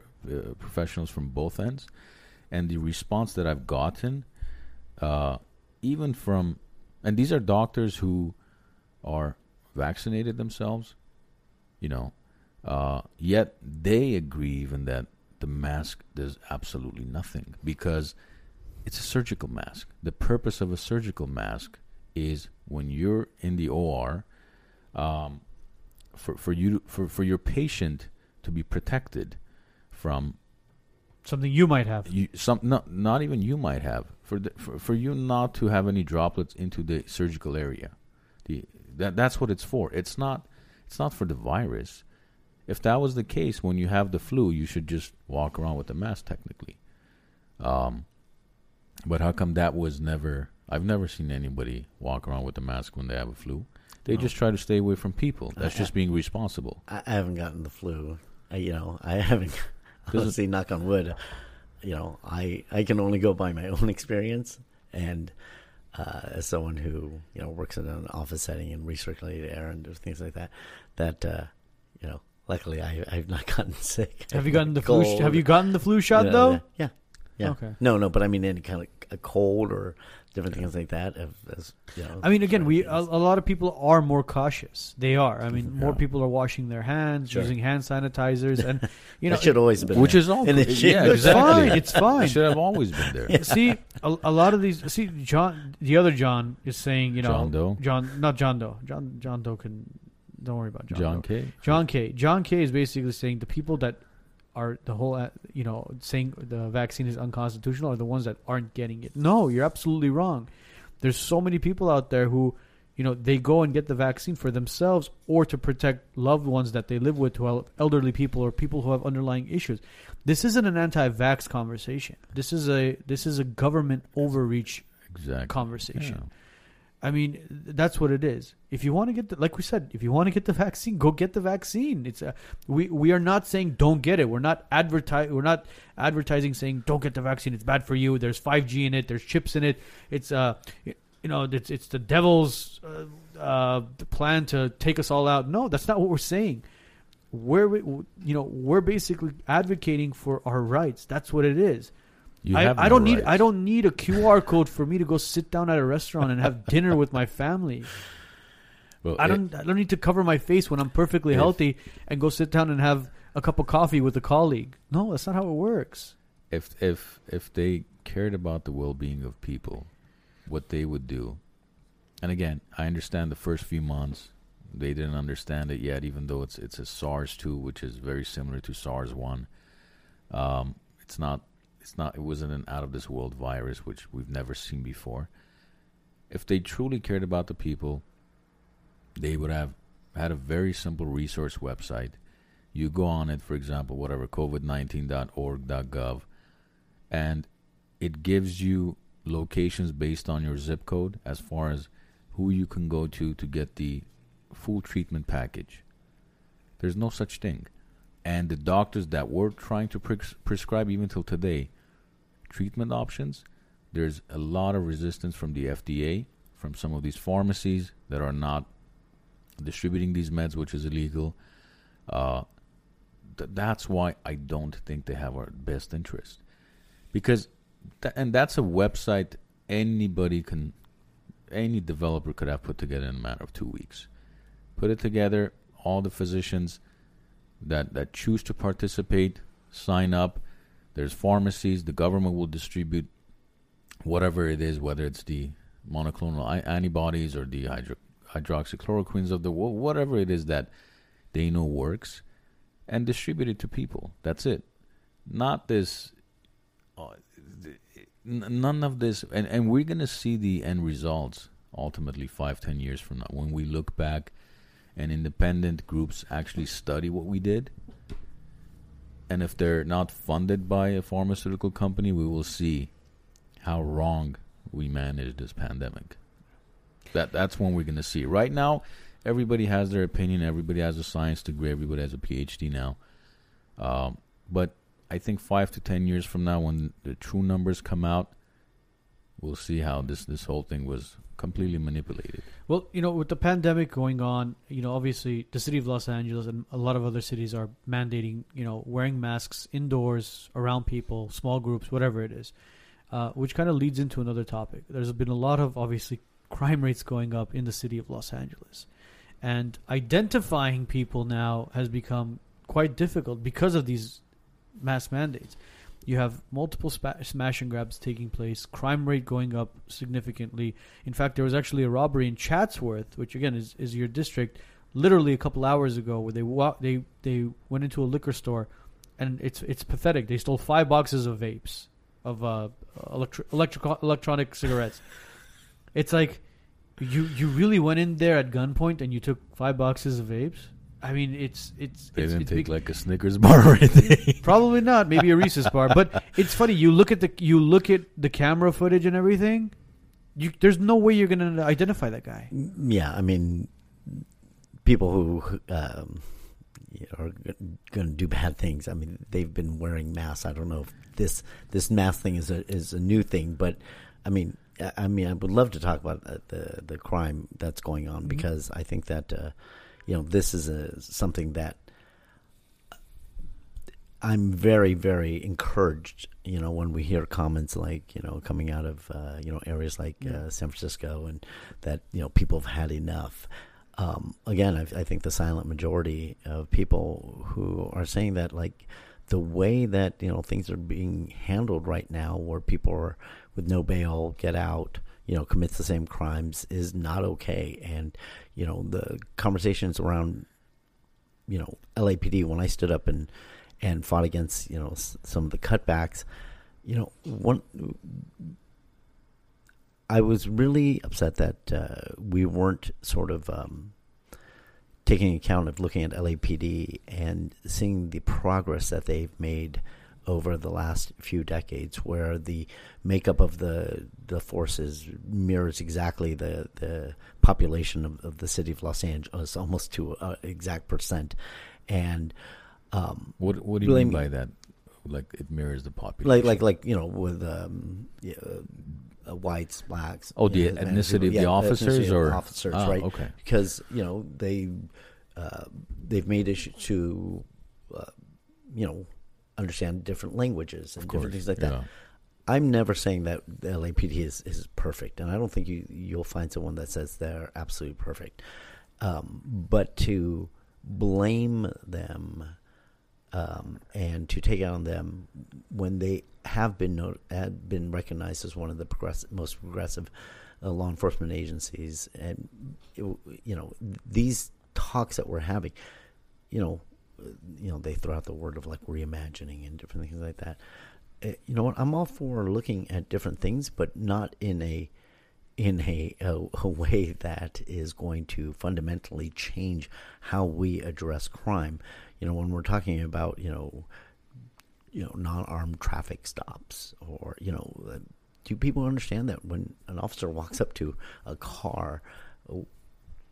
professionals from both ends, and the response that I've gotten, uh, even from, and these are doctors who are vaccinated themselves, you know, uh, yet they agree even that the mask does absolutely nothing because it's a surgical mask. The purpose of a surgical mask is when you're in the OR, um, for for you for for your patient to be protected from Something you might have. you some not not even you might have for the, for for you not to have any droplets into the surgical area. The that that's what it's for. It's not it's not for the virus. If that was the case, when you have the flu, you should just walk around with a mask technically. Um, but how come that was never? I've never seen anybody walk around with a mask when they have a flu. They No. just try to stay away from people. That's I- just being responsible. I, I haven't gotten the flu. I, you know, I haven't. Does it- Honestly, knock on wood. You know, I I can only go by my own experience, and uh, as someone who you know works in an office setting and recirculated air and things like that, that uh, luckily I I've not gotten sick. Have you gotten the flu? Cold. Sh- have you gotten the flu shot Yeah, though? Yeah, yeah. yeah. Okay. No, no, but I mean any kind of a cold or different things like that. Of, as, you know, I mean, again, we a, a lot of people are more cautious. They are. I mean, more people are washing their hands, Sure. using hand sanitizers, and you know, that should always have been Which there. is all And it should- yeah, it's exactly. fine. It's fine. It should have always been there. see a, a lot of these. See, John, the other John is saying, you know, John Doe? John, not John Doe. John, John Doe can. Don't worry about John. John Doe. K. John K. John K. is basically saying the people that are the whole, uh, you know, saying the vaccine is unconstitutional are the ones that aren't getting it. No, you're absolutely wrong. There's so many people out there who, you know, they go and get the vaccine for themselves or to protect loved ones that they live with, who are elderly people or people who have underlying issues. This isn't an anti-vax conversation. This is a this is a government overreach Exactly. conversation. I mean, that's what it is. If you want to get the, like we said, if you want to get the vaccine, go get the vaccine. It's a, we we are not saying don't get it. We're not advertise. We're not advertising saying don't get the vaccine. It's bad for you. There's 5G in it. There's chips in it. It's uh, you know, it's it's the devil's uh, uh plan to take us all out. No, that's not what we're saying. We're you know we're basically advocating for our rights. That's what it is. You I, I don't need rights. I don't need a QR code for me to go sit down at a restaurant and have dinner with my family. Well, I don't I don't need to cover my face when I'm perfectly If- healthy and go sit down and have a cup of coffee with a colleague. No, that's not how it works. if if if they cared about the well-being of people, what they would do. And again, I understand the first few months they didn't understand it yet, even though it's it's a SARS two, which is very similar to SARS one. Um, it's not it's not it wasn't an out of this world virus which we've never seen before. If they truly cared about the people, they would have had a very simple resource website. You go on it, for example, whatever covid19.org.gov, and it gives you locations based on your zip code as far as who you can go to to get the full treatment package. There's no such thing. And the doctors that were trying to pres- prescribe even till today treatment options, there's a lot of resistance from the FDA, from some of these pharmacies that are not distributing these meds, which is illegal. Uh, th- that's why I don't think they have our best interest, because, th- and that's a website anybody can, any developer could have put together in a matter of two weeks. Put it together, all the physicians that that choose to participate sign up. There's pharmacies. The government will distribute whatever it is, whether it's the monoclonal antibodies or the hydro- hydroxychloroquines of the world, whatever it is that they know works, and distribute it to people. That's it. Not this. Uh, none of this, and and we're gonna see the end results ultimately five, ten years from now when we look back, and independent groups actually study what we did. And if they're not funded by a pharmaceutical company, we will see how wrong we managed this pandemic. That that's when we're going to see. Right now, everybody has their opinion. Everybody has a science degree. Everybody has a PhD now. Um, but I think five to ten years from now, when the true numbers come out, we'll see how this this whole thing was completely manipulated. Well, you know, with the pandemic going on, you know, obviously the city of Los Angeles and a lot of other cities are mandating, you know, wearing masks indoors, around people, small groups, whatever it is, uh, which kind of leads into another topic. There's been a lot of obviously crime rates going up in the city of Los Angeles, and identifying people now has become quite difficult because of these mask mandates. You have multiple spa- smash and grabs taking place, crime rate going up significantly. In fact, there was actually a robbery in Chatsworth, which again is, is your district, literally a couple hours ago, where they wa- they they went into a liquor store, and it's it's pathetic. They stole five boxes of vapes, of uh, electric electronic cigarettes. It's like you you really went in there at gunpoint and you took five boxes of vapes. I mean, it's it's They it's, didn't it's take big- like a Snickers bar or anything. Probably not. Maybe a Reese's bar. But it's funny. You look at the you look at the camera footage and everything. You, there's no way you're gonna identify that guy. Yeah, I mean, people who um, you know, are going to do bad things. I mean, they've been wearing masks. I don't know if this this mask thing is a is a new thing, but I mean, I, I mean, I would love to talk about uh, the the crime that's going on Mhm. because I think that uh, you know this is a something that I'm very, very encouraged. You know, when we hear comments like you know coming out of uh, you know areas like Yeah. uh, San Francisco and that you know people have had enough. Um, again, I, I think the silent majority of people who are saying that like the way that you know things are being handled right now, where people are with no bail get out, you know, commits the same crimes, is not okay. And you know, the conversations around you know LAPD when I stood up and and fought against you know s- some of the cutbacks, you know, one I was really upset that uh, we weren't sort of um, taking account of looking at LAPD and seeing the progress that they've made over the last few decades, where the makeup of the the forces mirrors exactly the the population of, of the city of Los Angeles, almost to an exact percent, and um, What What do you Really mean by that? Like it mirrors the population. like like like you know with um, yeah, uh, whites, blacks. Oh, the know, ethnicity of the yeah, officers ethnicity of or- officers, Ah, right? okay. Because you know they uh, they've made it to uh, you know understand different languages and different things like that. yeah. I'm never saying that the LAPD is, is perfect, and I don't think you you'll find someone that says they're absolutely perfect. Um, but to blame them um, and to take it on them when they have been not- had been recognized as one of the progressive, most progressive uh, law enforcement agencies, and you know these talks that we're having, you know, you know they throw out the word of like reimagining and different things like that. Uh, you know what? I'm all for looking at different things, but not in a in a, a, a way that is going to fundamentally change how we address crime. You know, when we're talking about you know, you know, non-armed traffic stops, or you know, uh, do people understand that when an officer walks up to a car, uh,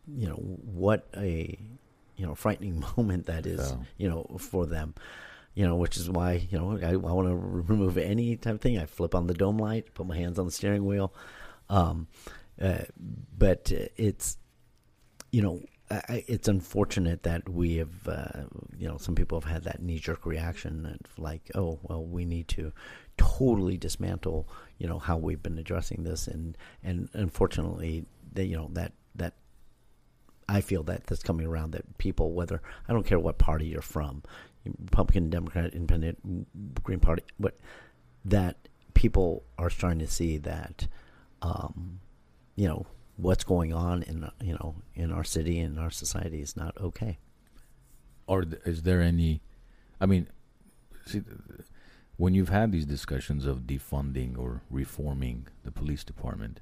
you know, what a you know frightening moment that is, Yeah. you know, for them. You know, which is why you know I, I want to remove any type of thing. I flip on the dome light, put my hands on the steering wheel. Um, uh, but it's you know I- it's unfortunate that we have uh, you know some people have had that knee jerk reaction of like oh well we need to totally dismantle you know how we've been addressing this and and unfortunately they you know that that I feel that that's coming around that people whether I don't care what party you're from Republican Democrat Independent Green Party but that people are starting to see that um, you know what's going on in you know in our city and our society is not okay. or is there any i mean see when you've had these discussions of defunding or reforming the police department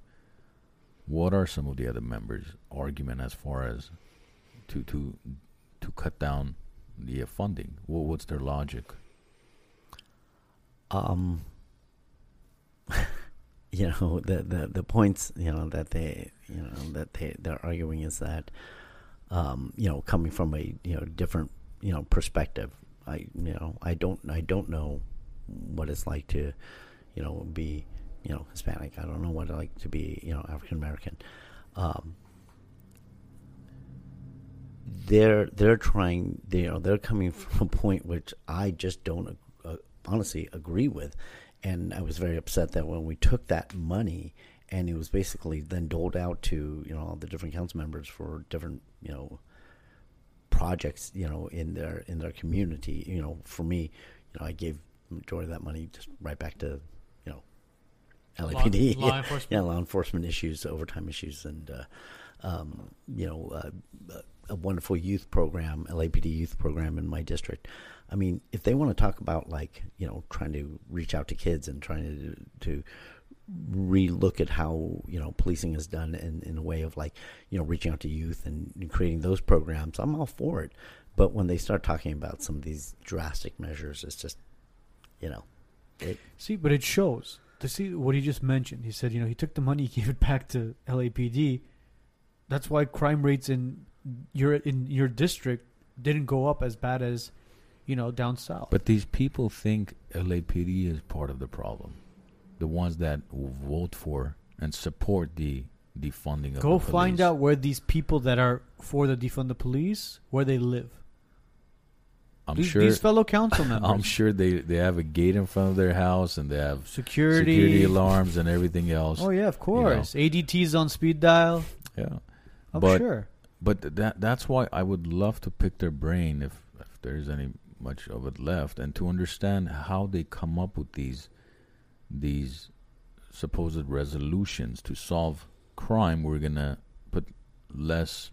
what are some of the other members argument as far as to to to cut down the uh, funding what's their logic Um, you know the, the the points you know that they you know that they they're arguing is that um, you know coming from a you know different you know perspective. I you know I don't I don't know what it's like to you know be you know Hispanic. I don't know what it's like to be you know African American. Um, they're they're trying they, know they're coming from a point which I just don't uh, honestly agree with and I was very upset that when we took that money and it was basically then doled out to you know all the different council members for different you know projects you know in their in their community you know for me you know I gave majority of that money just right back to LAPD law yeah, enforcement. yeah law enforcement issues overtime issues and uh, um, you know uh, a wonderful youth program LAPD youth program in my district I mean if they want to talk about like you know trying to reach out to kids and trying to to relook at how you know policing is done in, in a way of like you know reaching out to youth and, and creating those programs i'm all for it but when they start talking about some of these drastic measures it's just you know it, See, but it shows. To see what he just mentioned, he said, you know, he took the money, he gave it back to LAPD. That's why crime rates in your in your district didn't go up as bad as, you know, down south. but these people think LAPD is part of the problem the ones that vote for and support the defunding of go find out where these people that are for the defund the police where they live. I'm these, sure. these fellow council members, I'm sure they they have a gate in front of their house and they have security, security alarms and everything else. Oh yeah, of course. ADT's on speed dial. Yeah, I'm But- sure. but that that's why I would love to pick their brain if if there's any much of it left, and to understand how they come up with these these supposed resolutions to solve crime. We're gonna put less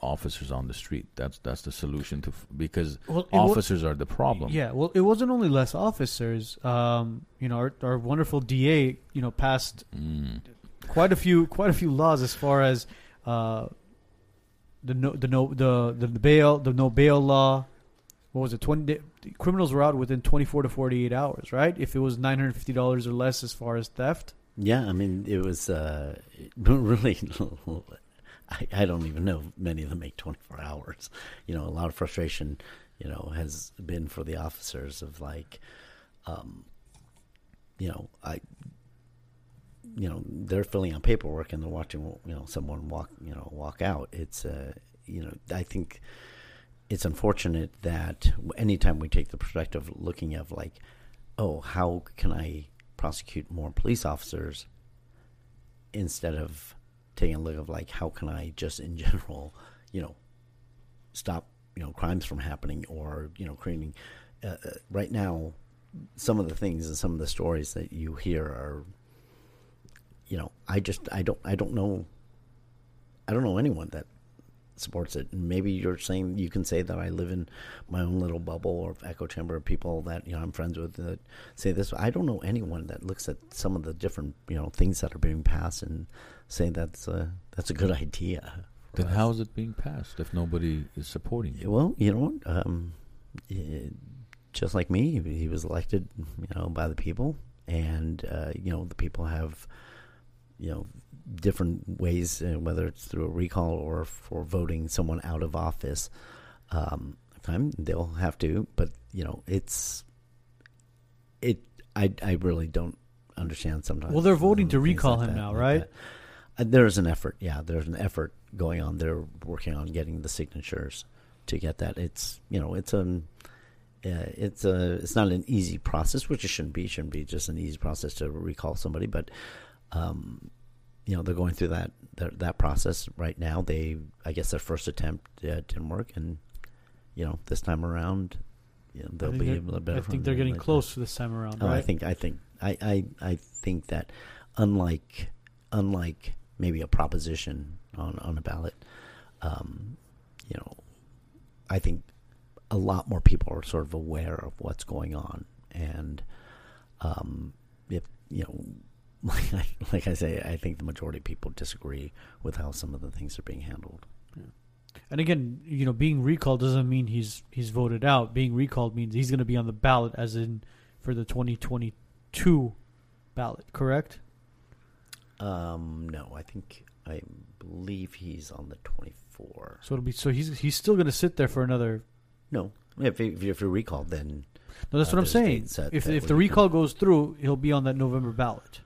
officers on the street. That's that's the solution to f- because Well, it wa- officers are the problem. Yeah, well, it wasn't only less officers. Um, you know, our, our wonderful DA, you know, passed Mm. quite a few quite a few laws as far as uh, the no the no the the bail the no bail law. What was it? Twenty day, criminals were out within twenty four to forty eight hours, right? If it was nine hundred fifty dollars or less as far as theft. Yeah, I mean, it was uh, really. I, I don't even know many of them make 24 hours. You know, a lot of frustration, you know, has been for the officers of like, um, you know, I, you know, they're filling out paperwork and they're watching, you know, someone walk, you know, walk out. It's, uh, you know, I think it's unfortunate that anytime we take the perspective looking at like, oh, how can I prosecute more police officers instead of taking a look of like how can I just in general, you know, stop you know crimes from happening or you know creating. Uh, uh, right now, some of the things and some of the stories that you hear are, you know, I just I don't I don't know. I don't know anyone that supports it. And maybe you're saying you can say that I live in my own little bubble or echo chamber of people that you know I'm friends with that say this. I don't know anyone that looks at some of the different you know things that are being passed and say that's a that's a good idea. Then us. how is it being passed if nobody is supporting it? Well, you know what? Um, just like me, he was elected, you know, by the people, and uh, you know the people have, you know, different ways, uh, whether it's through a recall or for voting someone out of office. Um, they'll have to, but you know, it's it. I I really don't understand sometimes. Well, they're voting to recall like him that, now, like right? Uh, there's an effort. Yeah, there's an effort going on. They're working on getting the signatures to get that. It's you know it's um uh, it's a it's not an easy process, which it shouldn't be. It shouldn't be just an easy process to recall somebody, but um, you know they're going through that that, that process right now. They I guess their first attempt uh, didn't work, and you know this time around, you know, they'll be able to better. I think they're getting but, uh, close this time around, Oh, right? I think I think I, I I think that unlike unlike maybe a proposition on on a ballot, um, you know, I think a lot more people are sort of aware of what's going on, and um, if you know, like I, like I say, I think the majority of people disagree with how some of the things are being handled. And again, you know, being recalled doesn't mean he's he's voted out. Being recalled means he's going to be on the ballot, as in for the 2022 ballot. Correct? Um, no, I think I believe he's on the twenty four. So it'll be so he's he's still going to sit there for another. No, if if, if you're recalled, then No, that's Uh, what I'm saying. that- if that if the recall goes through, he'll be on that November ballot.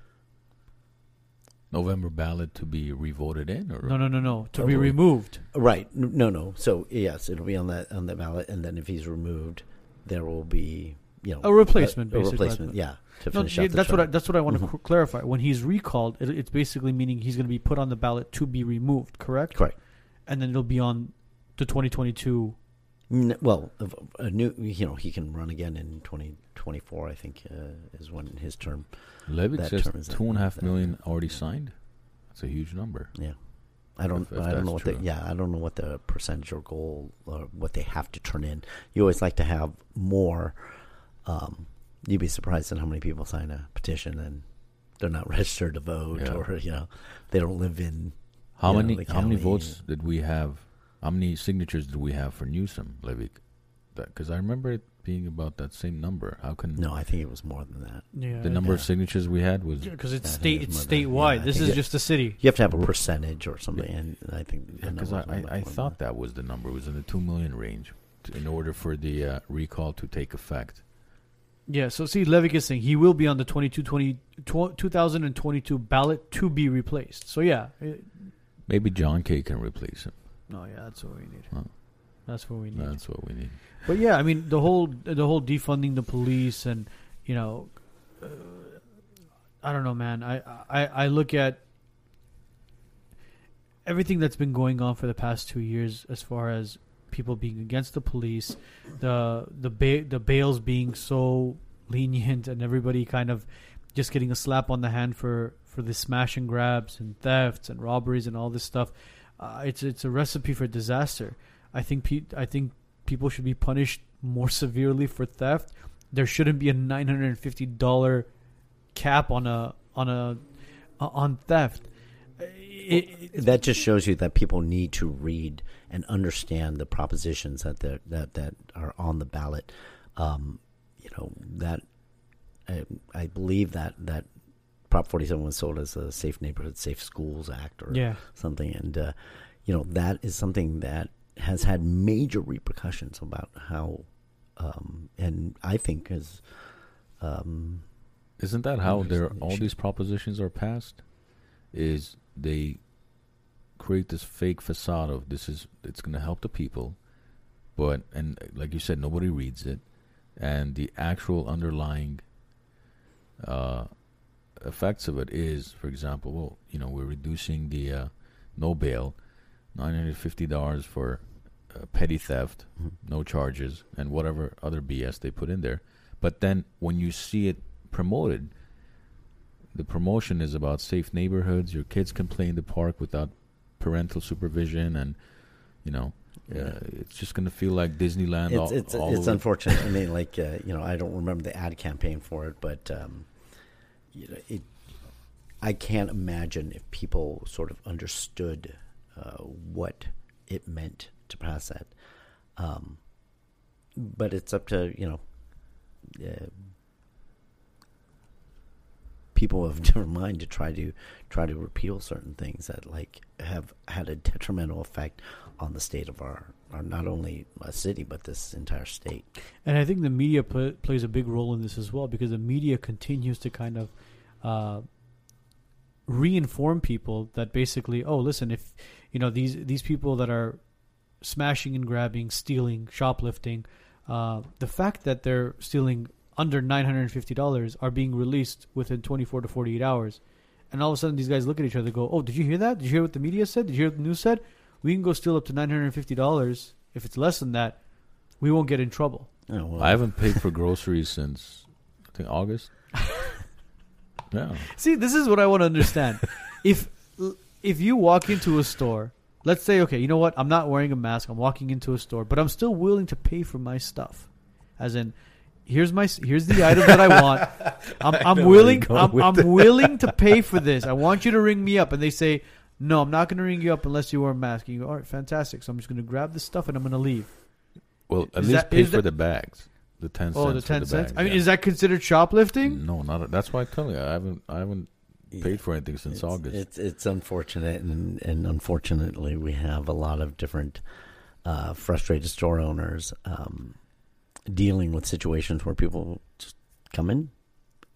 November ballot to be revoted in, or No, no, no, no, to Oh, be really? removed. right. No, no. So yes, it'll be on that on the ballot, and then if he's removed, there will be you know A replacement, a, a basically. replacement. Yeah, to No, finish yeah, out the that's what I, that's what I want to Mhm. clarify. When he's recalled, it, it's basically meaning he's going to be put on the ballot to be removed. Correct? Correct. And then it'll be on the 2022. Well, a new you know he can run again in twenty twenty four. I think uh, is when his term. Levitt says term is two and a half that- million already signed. That's a huge number. Yeah, I don't. If- if I don't know what the yeah. I don't know what the percentage or goal or what they have to turn in. You always like to have more. Um, you'd be surprised at how many people sign a petition and they're not registered to vote, Yeah. or you know, they don't live in. How know, many how many votes did we have? How many signatures did we have for Newsom, Levick? Because I remember it being about that same number. How can No, I think it was more than that. Yeah. the number of signatures we had was because it's I state, it's it's more than- statewide. yeah, this is it- just a city. You have to have a percentage or something, and I think because number I, I, I thought than that was the number. It was in the two million range to, in order for the uh, recall to take effect. Yeah. So see, Levick is saying he will be on the 22, 20, 2022 ballot to be replaced. So yeah. it- Maybe John Kay can replace him. No, yeah, that's what we need. Huh. That's what we need. That's what we need. But yeah, I mean the whole the whole defunding the police and you know, uh, I don't know, man. I, I I look at everything that's been going on for the past two years, as far as people being against the police, the the ba- the bails being so lenient, and everybody kind of just getting a slap on the hand for for the smash and grabs and thefts and robberies and all this stuff. Uh, it's it's a recipe for disaster. I think pe- I think people should be punished more severely for theft. There shouldn't be a nine hundred and fifty dollar cap on a on a on theft. It, it, that just shows you that people need to read and understand the propositions that that that, that are on the ballot. Um, you know that I, I, believe that that Prop 47 was sold as a Safe Neighborhood, Safe Schools Act or yeah. something, and uh, you know that is something that has had major repercussions about how, um, and I think is. Um, Isn't that how there all these propositions are passed? Is they create this fake facade of this is it's going to help the people, but and like you said, nobody reads it, and the actual underlying uh, effects of it is, for example, well, you know, we're reducing the uh, no bail, nine hundred fifty dollars for uh, petty theft, mm-hmm. no charges, and whatever other BS they put in there. But then when you see it promoted the promotion is about safe neighborhoods. Your kids can play in the park without parental supervision, and you know, uh, it's just going to feel like Disneyland. It's all, it's, all it's unfortunate. I mean, like uh, you know, I don't remember the ad campaign for it, but um, you know, it. I can't imagine if people sort of understood uh, what it meant to pass that. Um, but it's up to you know uh, people of different mind to try to try to repeal certain things that like have had a detrimental effect on the state of our, our not only a city but this entire state. And I think the media pl- plays a big role in this as well because the media continues to kind of uh, reinform people that basically, oh, listen, if you know these these people that are smashing and grabbing, stealing, shoplifting, uh, the fact that they're stealing under $950 are being released within 24 to 48 hours. And all of a sudden, these guys look at each other and go, Oh, did you hear that? Did you hear what the media said? Did you hear what the news said? We can go steal up to $950. If it's less than that, we won't get in trouble. Oh, well. I haven't paid for groceries since, I think, August. yeah. See, this is what I want to understand. if if you walk into a store, let's say, okay, you know what? I'm not wearing a mask. I'm walking into a store, but I'm still willing to pay for my stuff. As in, here's my here's the item that I want. I'm, I'm willing I'm, I'm willing to pay for this. I want you to ring me up, and they say, no, I'm not going to ring you up unless you wear a mask. And you go, all right, fantastic. So I'm just going to grab this stuff and I'm going to leave. Well, at is least that, pay for that, the bags. The ten oh, cents. Oh, the ten cents. I mean, yeah. is that considered shoplifting? No, not. A, that's why I tell you, I haven't. I haven't paid for anything since it's, August. It's it's unfortunate, and and unfortunately, we have a lot of different uh, frustrated store owners. Um, dealing with situations where people just come in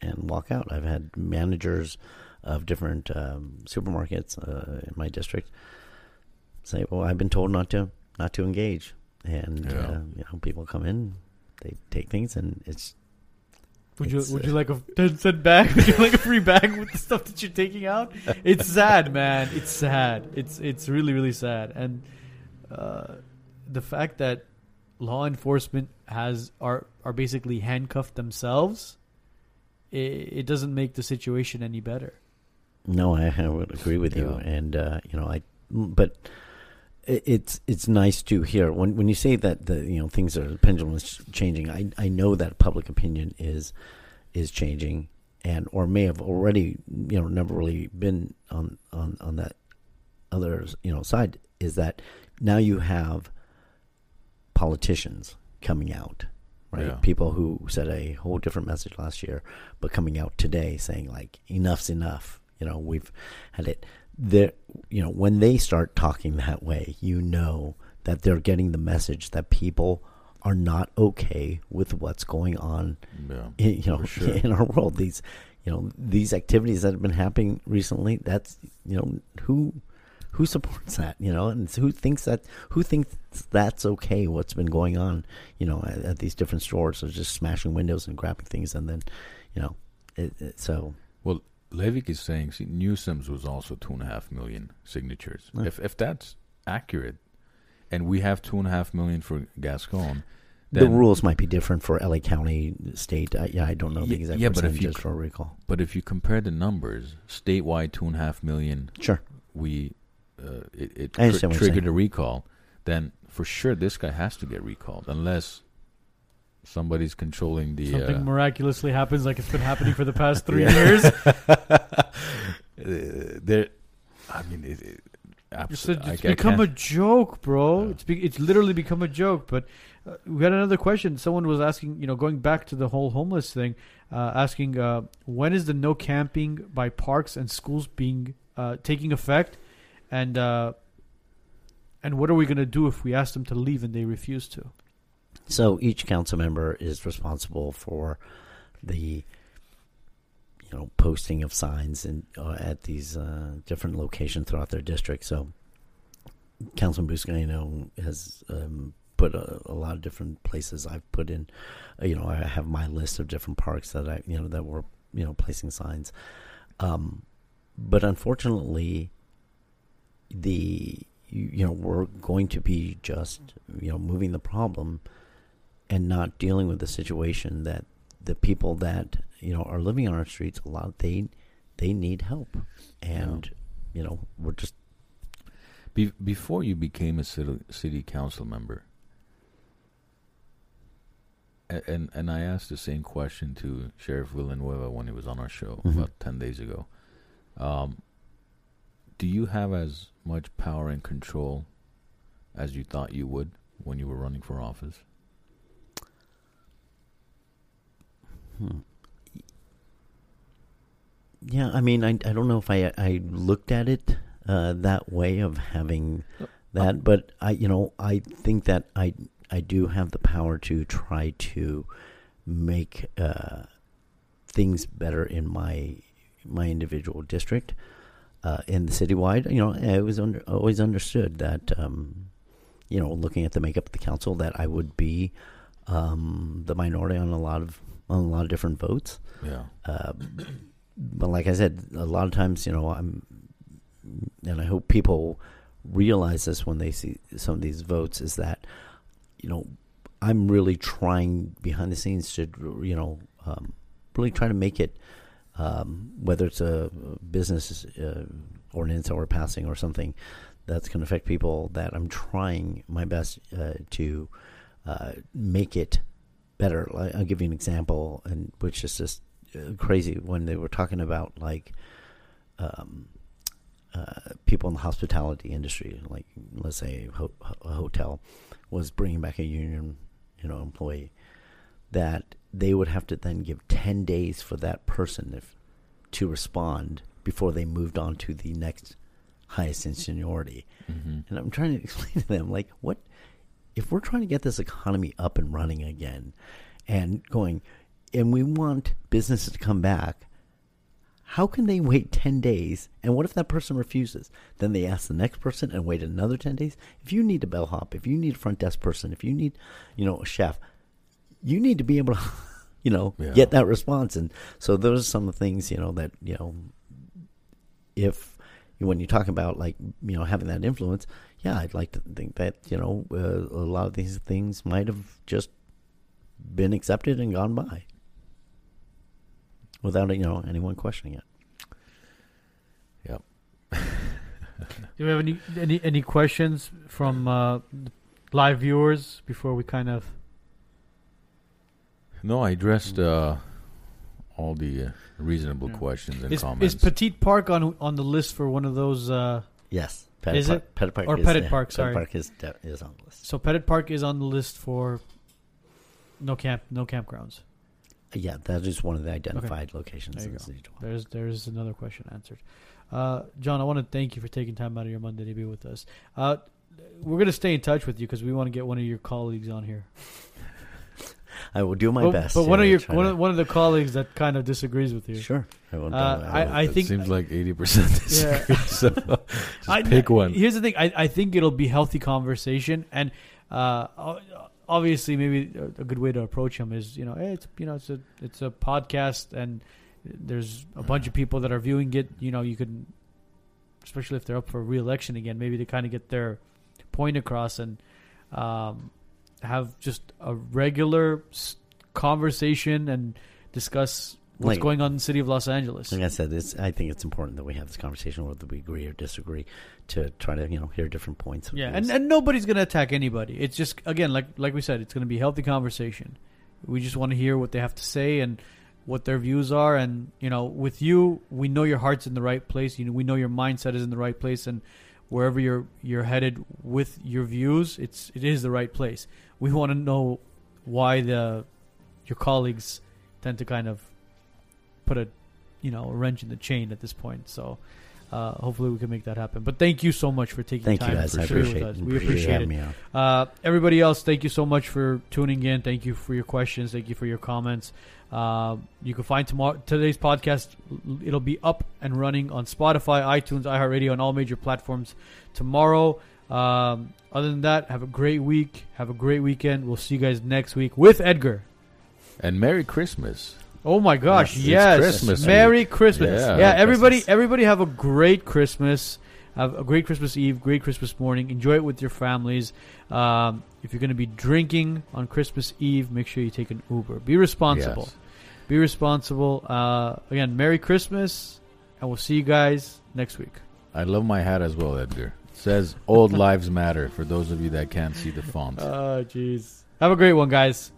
and walk out. I've had managers of different um, supermarkets uh, in my district say, "Well, I've been told not to not to engage," and yeah. uh, you know, people come in, they take things, and it's. Would you Would you like a ten cent bag? Would you like a free bag with the stuff that you're taking out? It's sad, man. It's sad. It's it's really really sad, and uh, the fact that law enforcement has are are basically handcuffed themselves, it, it doesn't make the situation any better. No, I, I would agree with you, and uh, you know, I but it's it's nice to hear when when you say that the you know things are the pendulum is changing. I I know that public opinion is is changing, and or may have already you know never really been on on on that other you know side. Is that now you have politicians coming out, right? Yeah. People who said a whole different message last year, but coming out today saying like enough's enough. You know, we've had it. There, you know, when they start talking that way, you know that they're getting the message that people are not okay with what's going on. Yeah, in, you know, sure. in our world. These, you know, these activities that have been happening recently. That's you know who who supports that? You know, and who thinks that who thinks that's okay? What's been going on? You know, at, at these different stores of just smashing windows and grabbing things, and then, you know, it, it, so Well, Levick is saying see, Newsom's was also two and a half million signatures. Yeah. If if that's accurate, and we have two and a half million for Gascon, the rules might be different for LA County, state. I, yeah, I don't know the exact yeah, but if you for recall. But if you compare the numbers, statewide two and a half million, Sure. we uh, it, it I understand what you're triggered a recall. Then for sure this guy has to get recalled unless somebody's controlling the. Something uh, miraculously happens, like it's been happening for the past three years. uh, there, I mean, it, it, It's, abso- it's I become a joke, bro. Yeah. It's be, it's literally become a joke. But uh, we had another question. Someone was asking, you know, going back to the whole homeless thing, uh, asking uh, when is the no camping by parks and schools being uh, taking effect, and uh, and what are we going to do if we ask them to leave and they refuse to? So each council member is responsible for the, you know, posting of signs and uh, at these uh, different locations throughout their district. So, Councilman Buscaino has um, put a, a lot of different places. I've put in, uh, you know, I have my list of different parks that I, you know, that were, you know, placing signs. Um, but unfortunately, the you, you know we're going to be just you know moving the problem and not dealing with the situation that the people that you know are living on our streets a lot they they need help and you know we're just Be- before you became a city, city council member, and and I asked the same question to Sheriff Villanueva when he was on our show Mhm. about ten days ago. Um, do you have as much power and control as you thought you would when you were running for office? Hmm. yeah i mean i i don't know if i i looked at it uh that way of having that but i you know i think that i i do have the power to try to make uh things better in my my individual district uh in the citywide you know i was under always understood that um you know looking at the makeup of the council that i would be um the minority on a lot of on a lot of different votes Yeah. uh, but like I said, a lot of times, you know, I'm, and I hope people realize this when they see some of these votes is that, you know, I'm really trying behind the scenes to, you know, um, really try to make it, um, whether it's a business uh, ordinance or passing or something that's going to affect people, that I'm trying my best uh, to uh, make it better. Like, I'll give you an example, and which is just uh, crazy when they were talking about like um, uh, people in the hospitality industry, like let's say ho- a hotel was bringing back a union, you know, employee, that they would have to then give ten days for that person if to respond before they moved on to the next highest in seniority. Mm-hmm. And I'm trying to explain to them, like, what if we're trying to get this economy up and running again and going, and we want businesses to come back? How can they wait 10 days? And what if that person refuses? Then they ask the next person and wait another 10 days? If you need a bellhop, if you need a front desk person, if you need, you know, a chef, you need to be able to, you know, Yeah. get that response. And so those are some of the things, you know, that, you know, if when you talk about like you know having that influence, yeah, I'd like to think that you know uh, a lot of these things might have just been accepted and gone by without you know anyone questioning it. Yep. Do we have any any any questions from uh, live viewers before we kind of? No, I addressed uh, all the uh, reasonable Yeah. questions and Is, comments. is Petite Park on on the list for one of those? Uh, Yes, Pettit Is Park, it? Pettit Park Or is, Pettit Park, Pettit sorry. Park is is on the list. so Pettit Park is on the list for no camp no campgrounds. Yeah, that is one of the identified locations. There you in go. City There's there's another question answered. Uh, John, I want to thank you for taking time out of your Monday to be with us. Uh, we're gonna stay in touch with you because we want to get one of your colleagues on here. I will do my but, best. But one to of your one to- of, one of the colleagues that kind of disagrees with you. Sure. I will. Uh, I I, I think seems like eighty percent. Yeah. so just I- pick one. Here's the thing. I, I think it'll be healthy conversation, and uh, obviously, maybe a, a good way to approach him is, you know, hey, it's you know, it's a it's a podcast, and there's a bunch of people that are viewing it. You know, you can, especially if they're up for re-election again, maybe to kind of get their point across and um, have just a regular conversation and discuss what's Like- going on in the city of Los Angeles. Like I said, it's, I think it's important that we have this conversation, whether we agree or disagree, to try to you know hear different points. Yeah, and, and nobody's gonna attack anybody. It's just again, like like we said, it's gonna be healthy conversation. We just want to hear what they have to say and what their views are. And you know, with you, we know your heart's in the right place. You know, we know your mindset is in the right place, and wherever you're you're headed with your views, it's it is the right place. We want to know why the your colleagues tend to kind of put a you know a wrench in the chain at this point. So. Uh, hopefully we can make that happen. But thank you so much for taking Thank time you guys. I share with appreciate, us. it. We appreciate having it. Uh, everybody else, thank you so much for tuning in. Thank you for your questions. Thank you for your comments. Uh, you can find tomorrow today's podcast. It'll be up and running on Spotify, iTunes, iHeartRadio, and all major platforms tomorrow. Um, other than that, have a great week. Have a great weekend. We'll see you guys next week with Edgar. And Merry Christmas. Oh my gosh! It's Yes, Christmas Merry week. Christmas! Yeah. Yeah, everybody, Christmas. everybody, have a great Christmas. Have a great Christmas Eve, great Christmas morning. Enjoy it with your families. Um, if you're going to be drinking on Christmas Eve, make sure you take an Uber. Be responsible. Yes. Be responsible. Uh, again, Merry Christmas, and we'll see you guys next week. I love my hat as well, Edgar. Says "Old Lives Matter" for those of you that can't see the font. Oh, jeez. Have a great one, guys.